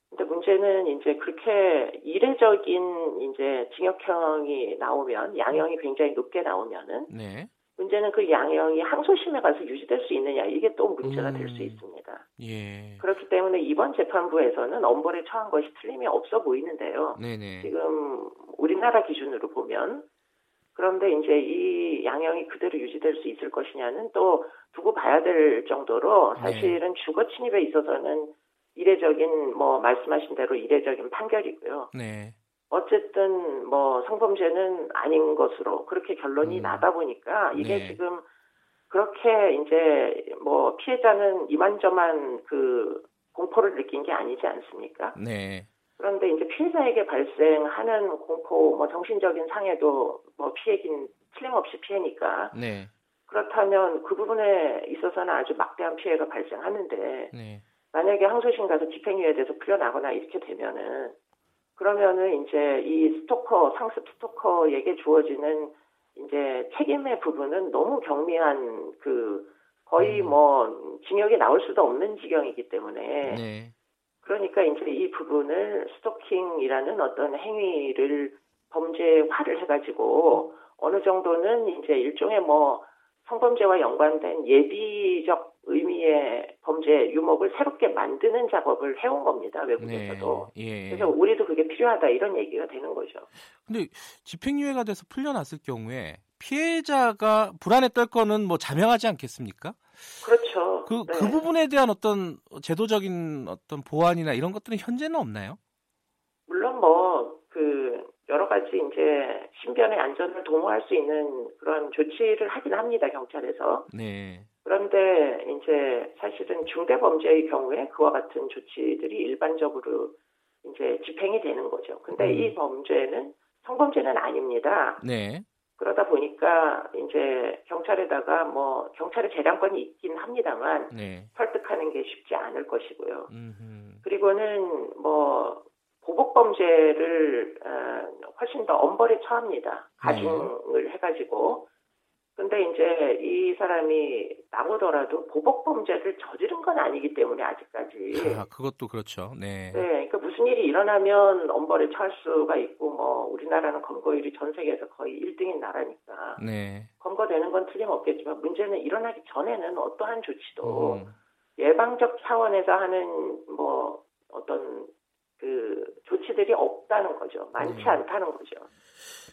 근데 문제는 이제 그렇게 이례적인 이제 징역형이 나오면 양형이 굉장히 높게 나오면은 네. 문제는 그 양형이 항소심에 가서 유지될 수 있느냐 이게 또 문제가 음. 될수 있습니다. 예. 그렇기 때문에 이번 재판부에서는 엄벌에 처한 것이 틀림이 없어 보이는데요. 네네. 지금 우리나라 기준으로 보면 그런데 이제 이 양형이 그대로 유지될 수 있을 것이냐는 또 두고 봐야 될 정도로 네. 사실은 네. 주거 침입에 있어서는 이례적인 뭐 말씀하신 대로 이례적인 판결이고요. 네. 어쨌든 뭐 성범죄는 아닌 것으로 그렇게 결론이 음. 나다 보니까 이게 네. 지금 그렇게 이제 뭐 피해자는 이만저만 그 공포를 느낀 게 아니지 않습니까? 네. 그런데 이제 피해자에게 발생하는 공포, 뭐 정신적인 상해도 뭐 피해긴 틀림없이 피해니까. 네. 그렇다면 그 부분에 있어서는 아주 막대한 피해가 발생하는데 네. 만약에 항소심 가서 집행유예 돼서 풀려나거나 이렇게 되면은 그러면은 이제 이 스토커 상습 스토커에게 주어지는 이제 책임의 부분은 너무 경미한 그 거의 음. 뭐 징역에 나올 수도 없는 지경이기 때문에 네. 그러니까 이제 이 부분을 스토킹이라는 어떤 행위를 범죄화를 해가지고 어느 정도는 이제 일종의 뭐 성범죄와 연관된 예비적 의미의 범죄 유목을 새롭게 만드는 작업을 해온 겁니다 외국에서도. 네, 예. 그래서 우리도 그게 필요하다 이런 얘기가 되는 거죠. 근데 집행유예가 돼서 풀려났을 경우에 피해자가 불안에 떨 거는 뭐 자명하지 않겠습니까? 그렇죠. 그, 네. 그 부분에 대한 어떤 제도적인 어떤 보완이나 이런 것들은 현재는 없나요? 물론 뭐, 그, 여러 가지 이제 신변의 안전을 도모할 수 있는 그런 조치를 하긴 합니다, 경찰에서. 네. 그런데 이제 사실은 중대범죄의 경우에 그와 같은 조치들이 일반적으로 이제 집행이 되는 거죠. 근데 음. 이 범죄는 성범죄는 아닙니다. 네. 그러다 보니까 이제 경찰에다가 뭐 경찰의 재량권이 있긴 합니다만 네. 설득하는 게 쉽지 않을 것이고요. 음흠. 그리고는 뭐 보복 범죄를 어, 훨씬 더 엄벌에 처합니다. 가중을 네. 해가지고 근데 이제 이 사람이 나오더라도 보복 범죄를 저지른 건 아니기 때문에 아직까지. 아, 그것도 그렇죠. 네. 네. 그러니까 무슨 일이 일어나면 엄벌에 처할 수가 있고 뭐 우리나라는 검거율이 전 세계에서 거의 1등인 나라니까. 네. 검거되는 건 틀림없겠지만 문제는 일어나기 전에는 어떠한 조치도 음. 예방적 차원에서 하는 뭐 어떤 그 조치들이 없다는 거죠. 많지 네. 않다는 거죠.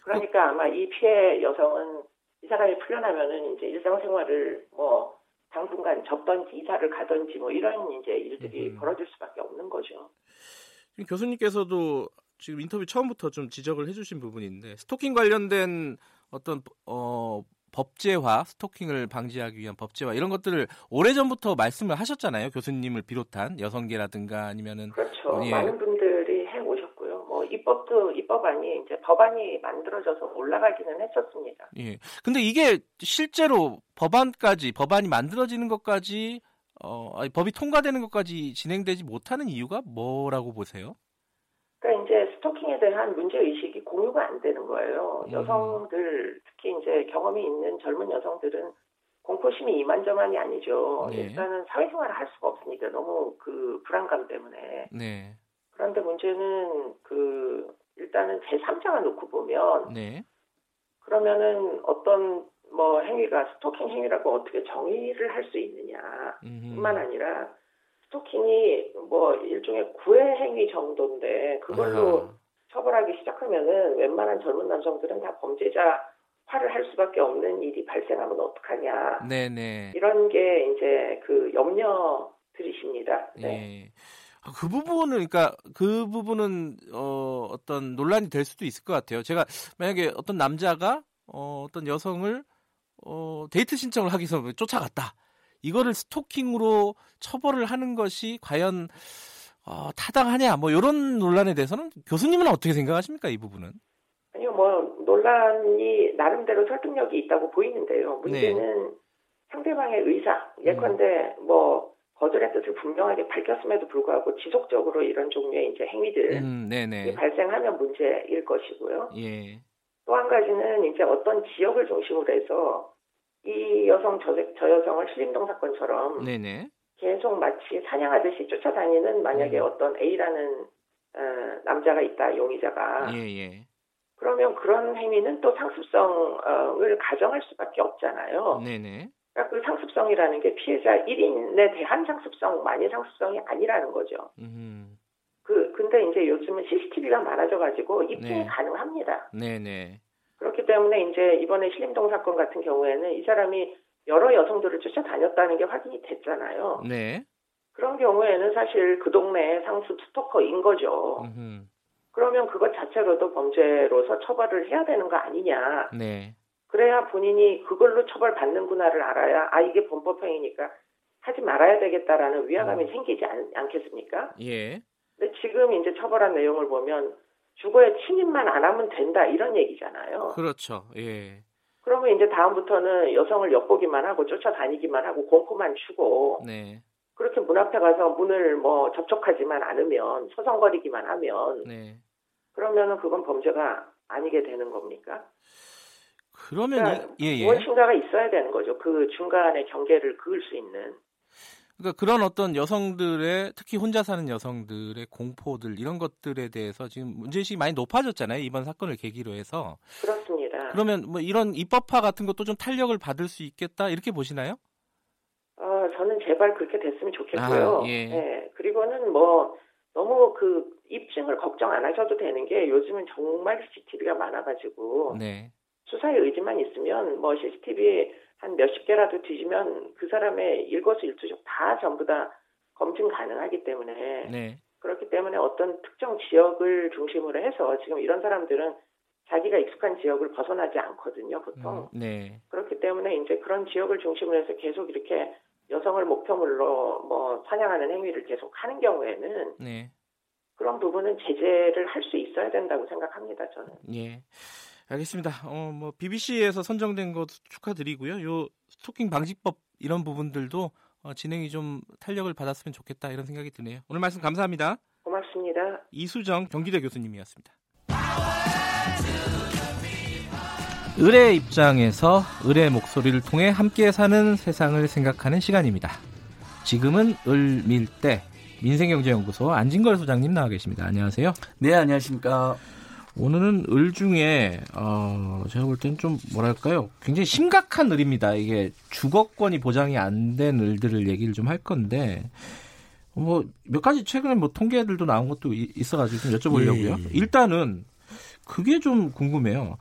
그러니까 아마 이 피해 여성은 이 사람이 풀려나면은 이제 일상생활을 뭐 당분간 접던지 이사를 가던지 뭐 이런 이제 일들이 음. 벌어질 수밖에 없는 거죠. 교수님께서도 지금 인터뷰 처음부터 좀 지적을 해주신 부분인데 스토킹 관련된 어떤 어, 법제화, 스토킹을 방지하기 위한 법제화 이런 것들을 오래 전부터 말씀을 하셨잖아요. 교수님을 비롯한 여성계라든가 아니면은 그렇죠. 예. 많은 분들이 해 오셨고요. 뭐 입법안이 이제 법안이 만들어져서 올라가기는 했었습니다. 예. 근데 이게 실제로 법안까지 법안이 만들어지는 것까지 어, 아니, 법이 통과되는 것까지 진행되지 못하는 이유가 뭐라고 보세요? 그러니까 이제 스토킹에 대한 문제 의식이 공유가 안 되는 거예요. 음. 여성들 특히 이제 경험이 있는 젊은 여성들은 공포심이 이만저만이 아니죠. 네. 일단은 사회생활을 할 수가 없으니까 너무 그 불안감 때문에. 네. 그런데 문제는 그 일단은 제 3자가 놓고 보면 네. 그러면은 어떤 뭐 행위가 스토킹 행위라고 어떻게 정의를 할 수 있느냐뿐만 아니라 스토킹이 뭐 일종의 구애 행위 정도인데 그걸로 아하. 처벌하기 시작하면은 웬만한 젊은 남성들은 다 범죄자 화를 할 수밖에 없는 일이 발생하면 어떡하냐. 네네. 이런 게 이제 그 염려 들이십니다. 네. 네. 그 부분은 그러니까 그 부분은 어 어떤 논란이 될 수도 있을 것 같아요. 제가 만약에 어떤 남자가 어 어떤 여성을 어 데이트 신청을 하기 위해서 쫓아갔다. 이거를 스토킹으로 처벌을 하는 것이 과연 어, 타당하냐 뭐 이런 논란에 대해서는 교수님은 어떻게 생각하십니까 이 부분은? 아니요 뭐 논란이 나름대로 설득력이 있다고 보이는데요. 문제는 네. 상대방의 의사 예컨대 음. 뭐 거절의 뜻을 분명하게 밝혔음에도 불구하고 지속적으로 이런 종류의 이제 행위들이 음, 발생하면 문제일 것이고요. 예. 또 한 가지는 이제 어떤 지역을 중심으로 해서 이 여성 저, 저 여성을 신림동 사건처럼 네네. 계속 마치 사냥하듯이 쫓아다니는 만약에 음. 어떤 A라는 어, 남자가 있다 용의자가 예, 예. 그러면 그런 행위는 또 상습성을 가정할 수밖에 없잖아요. 네네. 상습성이라는 게 피해자 1인에 대한 상습성만이 상습성이 아니라는 거죠. 음. 그 근데 이제 요즘은 CCTV가 많아져 가지고 입증이 네. 가능합니다. 네 네. 그렇기 때문에 이제 이번에 신림동 사건 같은 경우에는 이 사람이 여러 여성들을 쫓아다녔다는 게 확인이 됐잖아요. 네. 그런 경우에는 사실 그 동네의 상습 스토커인 거죠. 음흠. 그러면 그것 자체로도 범죄로서 처벌을 해야 되는 거 아니냐. 네. 그래야 본인이 그걸로 처벌받는구나를 알아야 아 이게 범법행위니까 하지 말아야 되겠다라는 위화감이 음. 생기지 않, 겠습니까 예. 근데 지금 이제 처벌한 내용을 보면 주거에 침입만 안 하면 된다 이런 얘기잖아요. 그렇죠. 예. 그러면 이제 다음부터는 여성을 엿보기만 하고 쫓아다니기만 하고 공포만 주고 네. 그렇게 문 앞에 가서 문을 뭐 접촉하지만 않으면 서성거리기만 하면 네. 그러면은 그건 범죄가 아니게 되는 겁니까? 그러면 그러니까 예, 예. 무엇인가가 있어야 되는 거죠. 그 중간에 경계를 그을 수 있는. 그러니까 그런 어떤 여성들의 특히 혼자 사는 여성들의 공포들 이런 것들에 대해서 지금 문제의식이 많이 높아졌잖아요. 이번 사건을 계기로 해서. 그렇습니다. 그러면 뭐 이런 입법화 같은 것도 좀 탄력을 받을 수 있겠다 이렇게 보시나요? 어, 저는 제발 그렇게 됐으면 좋겠고요. 아, 예. 네. 그리고는 뭐 너무 그 입증을 걱정 안 하셔도 되는 게 요즘은 정말 CCTV가 많아가지고 네. 수사의 의지만 있으면 뭐 CCTV 한 몇십 개라도 뒤지면 그 사람의 일거수일투족 다 전부 다 검증 가능하기 때문에 네. 그렇기 때문에 어떤 특정 지역을 중심으로 해서 지금 이런 사람들은 자기가 익숙한 지역을 벗어나지 않거든요, 보통. 음, 네. 그렇기 때문에 이제 그런 지역을 중심으로 해서 계속 이렇게 여성을 목표물로 뭐 사냥하는 행위를 계속 하는 경우에는 네. 그런 부분은 제재를 할 수 있어야 된다고 생각합니다, 저는. 예. 알겠습니다. 어, 뭐 BBC에서 선정된 것 축하드리고요. 요 스토킹 방지법 이런 부분들도 어, 진행이 좀 탄력을 받았으면 좋겠다 이런 생각이 드네요. 오늘 말씀 감사합니다. 고맙습니다. 이수정 경기대 교수님이었습니다. 을의 입장에서 을의 목소리를 통해 함께 사는 세상을 생각하는 시간입니다. 지금은 을밀대 민생경제연구소 안진걸 소장님 나와 계십니다. 안녕하세요. 네, 안녕하십니까. 오늘은 을 중에 어 제가 볼땐좀 뭐랄까요 굉장히 심각한 을입니다. 이게 주거권이 보장이 안 된 을들을 얘기를 좀 할 건데 뭐 몇 가지 최근에 뭐 통계들도 나온 것도 있어가지고 좀 여쭤보려고요. 예, 예. 일단은 그게 좀 궁금해요.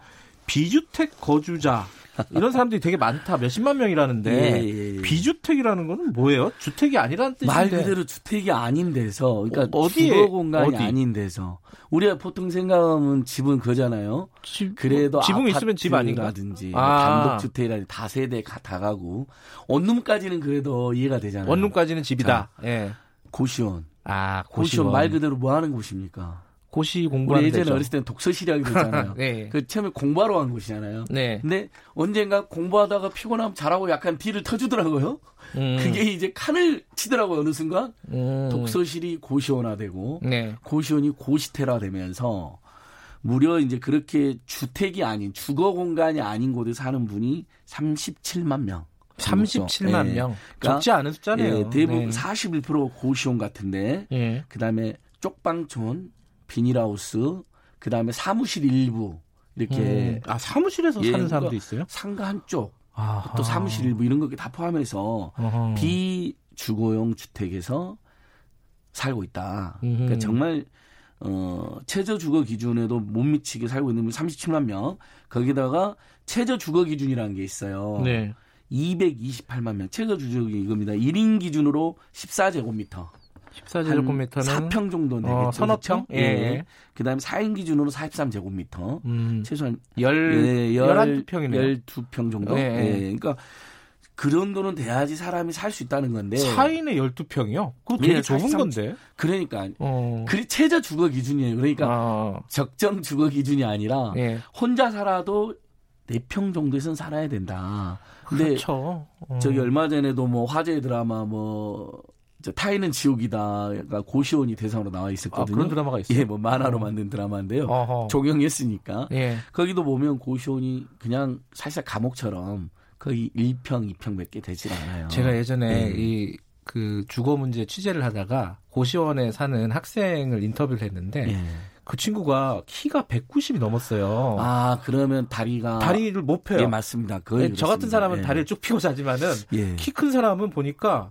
비주택 거주자 이런 사람들이 되게 많다. 몇십만 명이라는데 예, 예, 예. 비주택이라는 거는 뭐예요? 주택이 아니라는 뜻인데 말 그대로 주택이 아닌 데서 그러니까 어, 디에 주거 공간이 어디? 아닌 데서 우리가 보통 생각하면 집은 그잖아요. 집, 그래도 지붕 있으면 집 아닌가든지 아. 단독 주택이라든지 다세대 다가구 원룸까지는 그래도 이해가 되잖아요. 원룸까지는 집이다. 자, 예. 고시원. 아, 고시원. 고시원 말 그대로 뭐 하는 곳입니까? 고시 공부하는 예전에 데죠. 어렸을 때는 독서실이라고 그랬잖아요. 네. 그 처음에 공부하러 간 곳이잖아요. 네. 근데 언젠가 공부하다가 피곤하면 잘하고 약간 뒤를 터주더라고요. 음. 그게 이제 칸을 치더라고요 어느 순간 음. 독서실이 고시원화되고 네. 고시원이 고시태화되면서 무려 이제 그렇게 주택이 아닌 주거 공간이 아닌 곳에 사는 분이 37만 명. 37만 네. 명. 그러니까, 적지 않은 숫자네요. 예, 대부분 네. 41% 고시원 같은데 예. 그다음에 쪽방촌 비닐하우스, 그 다음에 사무실 일부 이렇게 음. 아 사무실에서 예, 사는 사람도 있어요? 상가 한쪽 아하. 또 사무실 일부 이런 거 다 포함해서 아하. 비주거용 주택에서 살고 있다. 음. 그러니까 정말 어 최저 주거 기준에도 못 미치게 살고 있는 분 37만 명. 거기다가 최저 주거 기준이라는 게 있어요. 네. 228만 명. 최저 주거 이겁니다. 1인 기준으로 14제곱미터. 14제곱미터는 4평 정도 어, 되겠죠. 어, 서너 평? 예. 예. 그다음에 4인 기준으로 43제곱미터. 음. 최소한 열, 예, 11평이네요. 12평 정도. 예. 예. 그러니까 그 정도는 돼야지 사람이 살 수 있다는 건데. 4인에 12평이요? 그거 되게 예, 좁은 건데. 그러니까. 어. 그 최저 주거 기준이에요. 그러니까 아. 적정 주거 기준이 아니라 예. 혼자 살아도 4평 정도에선 살아야 된다. 근데 그렇죠. 어. 저기 얼마 전에도 뭐 화제 드라마 뭐 타이는 지옥이다. 그러니까 고시원이 대상으로 나와 있었거든요. 아, 그런 드라마가 있어요. 예, 뭐 만화로 어. 만든 드라마인데요. 어허. 종영했으니까. 예. 거기도 보면 고시원이 그냥 사실 감옥처럼 거의 1평, 2평 몇 개 되질 않아요. 제가 예전에 예. 이그 주거 문제 취재를 하다가 고시원에 사는 학생을 인터뷰를 했는데 예. 그 친구가 키가 190이 넘었어요. 아, 그러면 다리가 다리를 못 펴요. 예, 맞습니다. 네, 저 같은 사람은 예. 다리를 쭉 펴고 자지만은 예. 키큰 사람은 보니까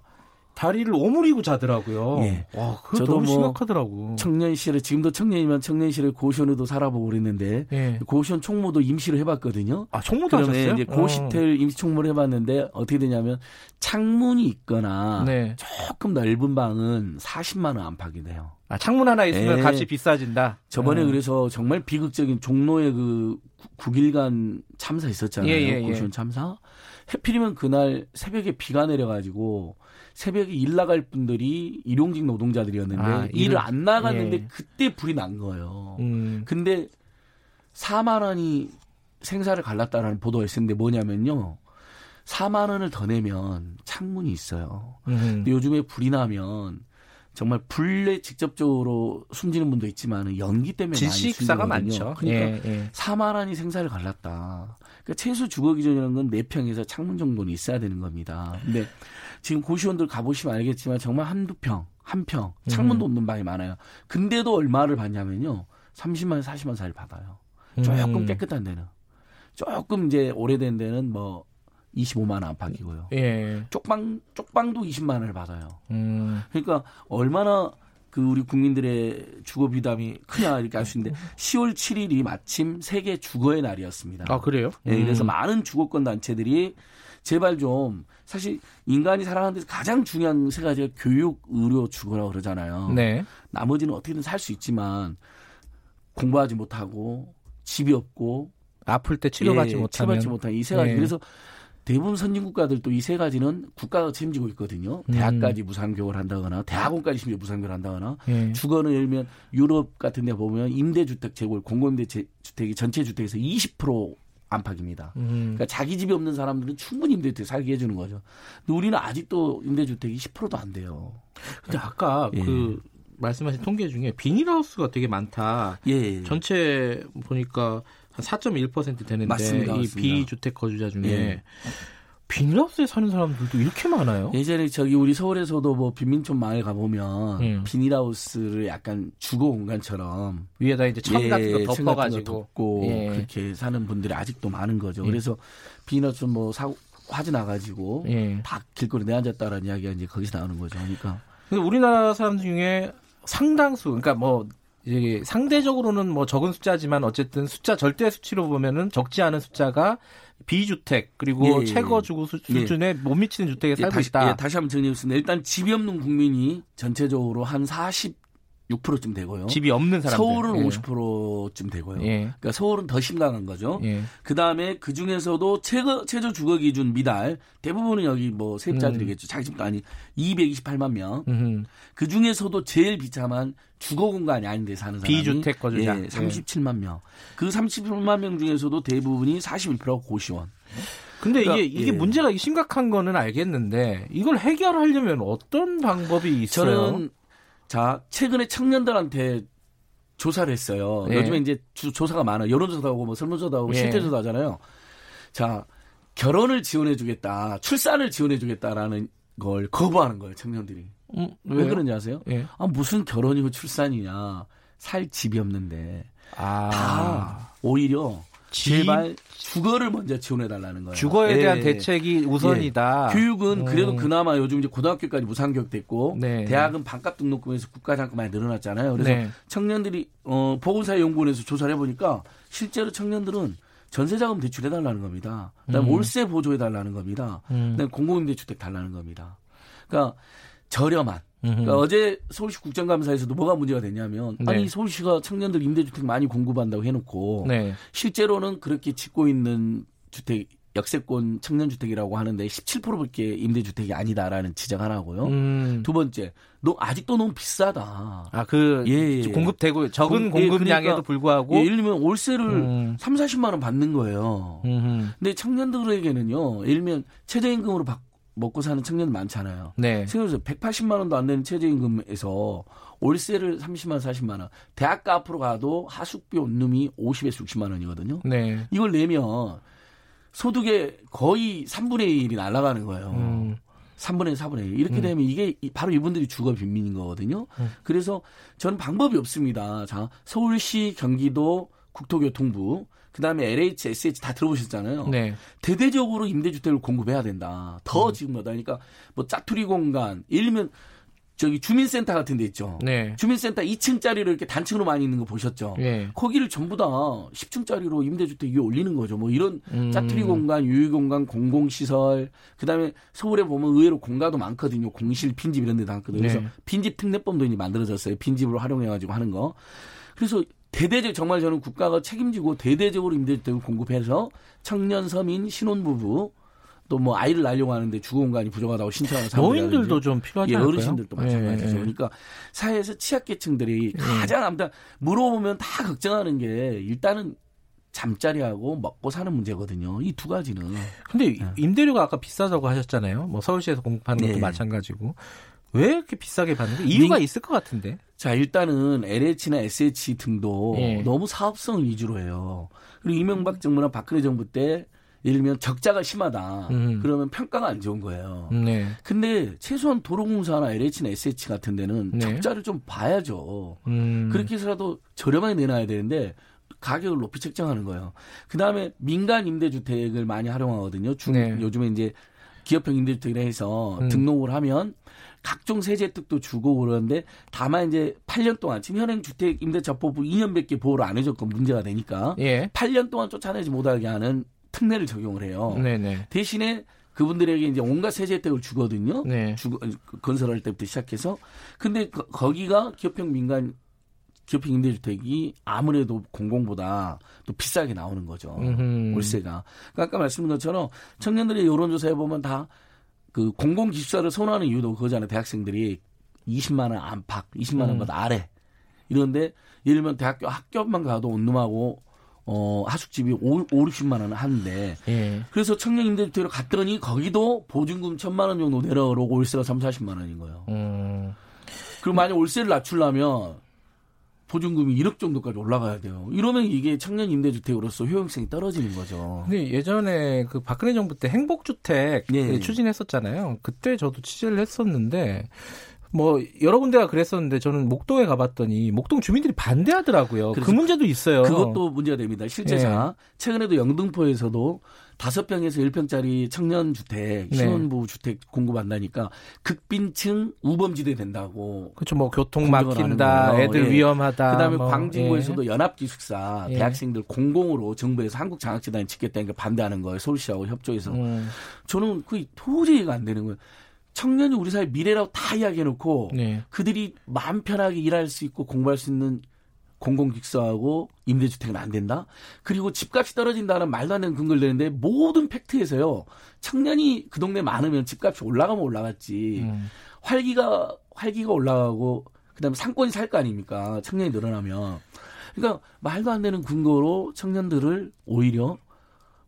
다리를 오므리고 자더라고요. 예. 와, 그거 저도 너무 뭐 심각하더라고. 청년실에 지금도 청년이면 청년실에 고시원에도 살아보고 그랬는데 예. 고시원 총무도 임시로 해봤거든요. 아 총무도 하셨어요? 이제 고시텔 어. 임시 총무를 해봤는데 어떻게 되냐면 창문이 있거나 네. 조금 넓은 방은 40만 원 안팎이 돼요. 아 창문 하나 있으면 예. 값이 비싸진다. 저번에 음. 그래서 정말 비극적인 종로의 그 9일간 참사 있었잖아요. 예, 예, 예. 고시원 참사. 해필이면 그날 새벽에 비가 내려가지고 새벽에 일 나갈 분들이 일용직 노동자들이었는데 아, 일을 안 나갔는데 예. 그때 불이 난 거예요. 음. 근데 4만 원이 생사를 갈랐다라는 보도가 있었는데 뭐냐면요. 4만 원을 더 내면 창문이 있어요. 음. 근데 요즘에 불이 나면 정말 불에 직접적으로 숨지는 분도 있지만 연기 때문에 질식사가 많죠. 그러니까 예, 예. 4만 원이 생사를 갈랐다. 그러니까 최소 주거 기준이라는 건 4평에서 창문 정도는 있어야 되는 겁니다. 근데 지금 고시원들 가보시면 알겠지만 정말 한두 평, 한 평, 창문도 음. 없는 방이 많아요. 근데도 얼마를 받냐면요. 30만, 40만 사이를 받아요. 조금 음. 깨끗한 데는. 조금 이제 오래된 데는 뭐 25만 원 안팎이고요. 예. 쪽방 쪽방도 20만 원을 받아요. 음. 그러니까 얼마나 그 우리 국민들의 주거 비담이 크냐 이렇게 알 수 있는데 10월 7일이 마침 세계 주거의 날이었습니다. 아 그래요? 네, 그래서 음. 많은 주거권 단체들이 제발 좀 사실 인간이 살아가는 데서 가장 중요한 세 가지가 교육, 의료, 주거라고 그러잖아요. 네. 나머지는 어떻게든 살 수 있지만 공부하지 못하고 집이 없고 아플 때 치료받지 예, 못하면 치료받지 못한 이 세 가지. 네. 그래서 대부분 선진 국가들도 이 세 가지는 국가가 책임지고 있거든요. 음. 대학까지 무상교육을 한다거나 대학원까지 심지어 무상교육을 한다거나 예. 주거는 예를 들면 유럽 같은 데 보면 임대주택 재고 공공임대 주택이 전체 주택에서 20% 안팎입니다. 음. 그러니까 자기 집이 없는 사람들은 충분히 임대주택 살게 해주는 거죠. 근데 우리는 아직도 임대주택이 10%도 안 돼요. 근데 아까 예. 그 말씀하신 통계 중에 비닐하우스가 되게 많다. 예. 전체 보니까 한 4.1% 되는데 맞습니다, 이 맞습니다. 비주택 거주자 중에 예. 비닐하우스에 사는 사람들도 이렇게 많아요? 예전에 저기 우리 서울에서도 뭐 빈민촌 마을 가보면 음. 비닐하우스를 약간 주거 공간처럼 위에다 이제 천 예, 같은 거 덮어가지고 덮고 예. 그렇게 사는 분들이 아직도 많은 거죠. 예. 그래서 비닐하우스 뭐 사고 화재 나가지고 예. 다 길거리 내앉았다라는 이야기가 이제 거기서 나오는 거죠. 그러니까. 근데 우리나라 사람 중에 상당수, 그러니까 뭐 상대적으로는 뭐 적은 숫자지만 어쨌든 숫자 절대 수치로 보면은 적지 않은 숫자가 비주택 그리고 예, 예. 최고 주거 예. 수준에 예. 못 미치는 주택에 살고 다시, 있다. 예, 다시 한번 정리해보겠습니다. 일단 집이 없는 국민이 전체적으로 한 40, 6%쯤 되고요. 집이 없는 사람들. 서울은 예. 50%쯤 되고요. 예. 그러니까 서울은 더 심각한 거죠. 예. 그 다음에 그 중에서도 최저, 최저 주거 기준 미달 대부분은 여기 뭐 세입자들이겠죠. 음. 자기 집도 아니 228만 명. 그 중에서도 제일 비참한 주거 공간이 아닌데 사는 사람이 비주택 거주자 예, 37만 명. 그 37만 명 중에서도 대부분이 41%가 고시원. 근데 그러니까, 이게 이게 예. 문제가 심각한 거는 알겠는데 이걸 해결하려면 어떤 방법이 있어요? 저는 자, 최근에 청년들한테 조사를 했어요. 예. 요즘에 이제 주, 조사가 많아요. 여론조사도 하고 뭐 설문조사도 하고 예. 실태조사도 하잖아요. 자, 결혼을 지원해주겠다, 출산을 지원해주겠다라는 걸 거부하는 거예요, 청년들이. 음, 왜 그런지 아세요? 예. 아, 무슨 결혼이고 출산이냐. 살 집이 없는데. 아. 다 오히려 제발 주거를 먼저 지원해 달라는 거예요. 주거에 예. 대한 대책이 우선이다. 예. 교육은 그래도 음. 그나마 요즘 이제 고등학교까지 무상교육 됐고 네. 대학은 반값 등록금에서 국가 장학금 많이 늘어났잖아요. 그래서 네. 청년들이 어 보건사회 연구원에서 조사를 해 보니까 실제로 청년들은 전세자금 대출해 달라는 겁니다. 그다음에 음. 월세 보조해 달라는 겁니다. 음. 그다음에 공공임대주택 달라는 겁니다. 그러니까 저렴한 그러니까 어제 서울시 국정감사에서도 뭐가 문제가 됐냐면 네. 아니 서울시가 청년들 임대주택 많이 공급한다고 해놓고 네. 실제로는 그렇게 짓고 있는 주택 역세권 청년주택이라고 하는데 17%밖에 임대주택이 아니다라는 지적 하나고요. 음. 두 번째, 너 아직도 너무 비싸다. 아, 그 예, 예. 공급되고 적은 공, 급량에도 예, 그러니까, 불구하고 예, 예를 들면 월세를 음. 3, 40만 원 받는 거예요. 음흠. 근데 청년들에게는요. 예를 들면 최저임금으로 받 먹고 사는 청년 많잖아요. 네. 생각해서 180만 원도 안 되는 최저임금에서 월세를 30만 원, 40만 원. 대학가 앞으로 가도 하숙비 원룸이 50에서 60만 원이거든요. 네. 이걸 내면 소득의 거의 3분의 1이 날아가는 거예요. 음. 3분의 1, 4분의 1. 이렇게 음. 되면 이게 바로 이분들이 주거 빈민인 거거든요. 음. 그래서 저는 방법이 없습니다. 자, 서울시, 경기도, 국토교통부, 그 다음에 LH, SH 다 들어보셨잖아요. 네. 대대적으로 임대주택을 공급해야 된다. 더 음. 지금보다. 그러니까 뭐 짜투리 공간, 들면 저기 주민센터 같은 데 있죠. 네. 주민센터 2층짜리로 이렇게 단층으로 많이 있는 거 보셨죠. 네. 거기를 전부 다 10층짜리로 임대주택 위에 올리는 거죠. 뭐 이런 음. 짜투리 공간, 유휴 공간, 공공시설, 그다음에 서울에 보면 의외로 공가도 많거든요. 공실, 빈집 이런 데도 많거든요. 그래서 네. 빈집 특례법도 이제 만들어졌어요. 빈집으로 활용해 가지고 하는 거. 그래서 대대적 정말 저는 국가가 책임지고 대대적으로 임대주택을 공급해서 청년 서민 신혼부부 또 뭐 아이를 낳으려고 하는데 주거 공간이 부족하다고 신청하는 사람들 노인들도 좀 필요하지 예, 어르신들도 마찬가지죠. 예, 예. 그러니까 사회에서 취약계층들이 예. 가장 아무튼 물어보면 다 걱정하는 게 일단은 잠자리하고 먹고 사는 문제거든요. 이 두 가지는. 근데 네. 임대료가 아까 비싸다고 하셨잖아요. 뭐 서울시에서 공급하는 것도 네. 마찬가지고. 왜 이렇게 비싸게 받는 거? 이유가 민... 있을 것 같은데. 자, 일단은 LH나 SH 등도 예. 너무 사업성을 위주로 해요. 그리고 이명박 정부나 박근혜 정부 때 예를 들면 적자가 심하다. 음. 그러면 평가가 안 좋은 거예요. 네. 근데 최소한 도로공사나 LH나 SH 같은 데는 네. 적자를 좀 봐야죠. 음. 그렇게 해서라도 저렴하게 내놔야 되는데 가격을 높이 책정하는 거예요. 그 다음에 민간 임대주택을 많이 활용하거든요. 중, 네. 요즘에 이제 기업형 임대주택이라 해서 음. 등록을 하면 각종 세제 혜택도 주고 그러는데 다만 이제 8년 동안 지금 현행 주택 임대차법부 2년밖에 보호를 안 해줬고 문제가 되니까 예. 8년 동안 쫓아내지 못하게 하는 특례를 적용을 해요. 네네. 대신에 그분들에게 이제 온갖 세제 혜택을 주거든요. 네. 주, 건설할 때부터 시작해서. 근데 거, 거기가 기업형 민간 기업형 임대주택이 아무래도 공공보다 또 비싸게 나오는 거죠. 음흠. 월세가. 그러니까 아까 말씀드린 것처럼 청년들의 여론조사에 보면 다 그 공공 기숙사를 선호하는 이유도 그거잖아요. 대학생들이 20만 원 안팎, 20만 원보다 음. 아래. 이런데 예를 들면 대학교 학교만 가도 온룸하고 어, 하숙집이 5, 5 60만 원을 하는데. 예. 그래서 청년 임대주택으로 갔더니 거기도 보증금 천만 원 정도 내려오고 월세가 3, 40만 원인 거예요. 음. 그리고 만약 월세를 낮추려면 보증금이 1억 정도까지 올라가야 돼요. 이러면 이게 청년 임대주택으로서 효용성이 떨어지는 거죠. 근데 예전에 그 박근혜 정부 때 행복주택 예. 추진했었잖아요. 그때 저도 취재를 했었는데 뭐 여러 군데가 그랬었는데 저는 목동에 가봤더니 목동 주민들이 반대하더라고요. 그 문제도 있어요. 그것도 문제가 됩니다. 실제자 네. 최근에도 영등포에서도 다섯 평에서 1평짜리 청년 주택, 네. 신혼부 네. 주택 공급한다니까 극빈층 우범지대 된다고. 그렇죠. 뭐 교통 막힌다, 애들 예. 위험하다. 그다음에 뭐. 광진구에서도 예. 연합기숙사 예. 대학생들 공공으로 정부에서 한국 장학재단이 짓겠다니까 반대하는 거예요. 서울시하고 협조해서. 음. 저는 그 도저히 이해가 안 되는 거예요. 청년이 우리 사회 미래라고 다 이야기해놓고 네. 그들이 마음 편하게 일할 수 있고 공부할 수 있는 공공기숙사하고 임대주택은 안 된다. 그리고 집값이 떨어진다는 말도 안 되는 근거를 내는데 모든 팩트에서요. 청년이 그 동네 많으면 집값이 올라가면 올라갔지. 음. 활기가 활기가 올라가고 그다음에 상권이 살 거 아닙니까? 청년이 늘어나면. 그러니까 말도 안 되는 근거로 청년들을 오히려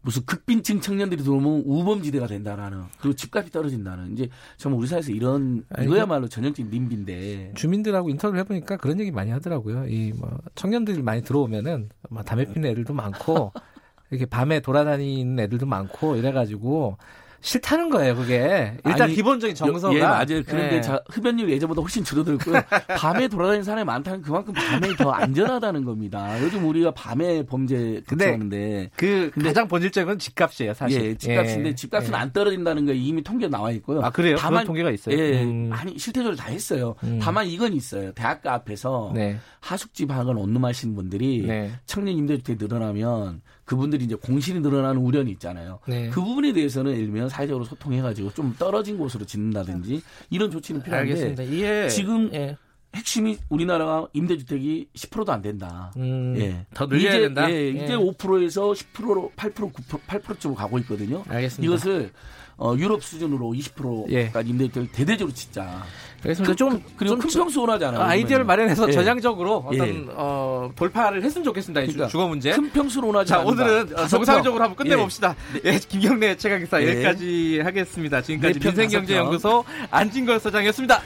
무슨 극빈층 청년들이 들어오면 우범지대가 된다라는 그리고 집값이 떨어진다는 이제 정말 우리 사회에서 이런 이거야말로 전형적인 님비인데 주민들하고 인터뷰를 해보니까 그런 얘기 많이 하더라고요. 이 뭐 청년들이 많이 들어오면은 뭐 담배 피는 애들도 많고 이렇게 밤에 돌아다니는 애들도 많고 이래가지고 싫다는 거예요, 그게. 일단 아니, 기본적인 정서가. 예, 맞아요. 그런데 예. 자, 흡연율 예전보다 훨씬 줄어들고요. 밤에 돌아다니는 사람이 많다는 그만큼 밤에 더 안전하다는 겁니다. 요즘 우리가 밤에 범죄 근데 그 근데, 가장 본질적인 건 집값이에요, 사실. 예, 집값인데 예. 집값은 예. 안 떨어진다는 거 이미 통계 나와 있고요. 아, 그래요? 다만 통계가 있어요. 예, 음. 아니 실태적으로 다 했어요. 음. 다만 이건 있어요. 대학가 앞에서 네. 하숙집 학원 원룸하시는 분들이 네. 청년 임대주택 늘어나면 그분들이 이제 공실이 늘어나는 우려는 있잖아요. 네. 그 부분에 대해서는 예를 들면 사회적으로 소통해가지고 좀 떨어진 곳으로 짓는다든지 이런 조치는 필요한데 알겠습니다. 이해, 지금 예. 핵심이 우리나라가 임대주택이 10%도 안 된다. 음, 예. 더 늘려야 이제, 된다. 예, 이제 예. 5%에서 10%로 8% 9% 8%쪽으로 가고 있거든요. 알겠습니다. 이것을 어, 유럽 수준으로 20%까지 예. 임대주택을 대대적으로 짓자. 그래서 그, 좀 그리고 큰 평수 원하잖아요. 아이디어를 마련해서 예. 전향적으로 어떤 예. 어, 돌파를 했으면 좋겠습니다. 그러니까 주거 문제. 큰 평수로 원하지 자 오늘은 정상적으로 한번 끝내봅시다. 예, 예 김경래 최강기사 예. 여기까지 하겠습니다. 지금까지 민생경제연구소 안진걸 소장이었습니다.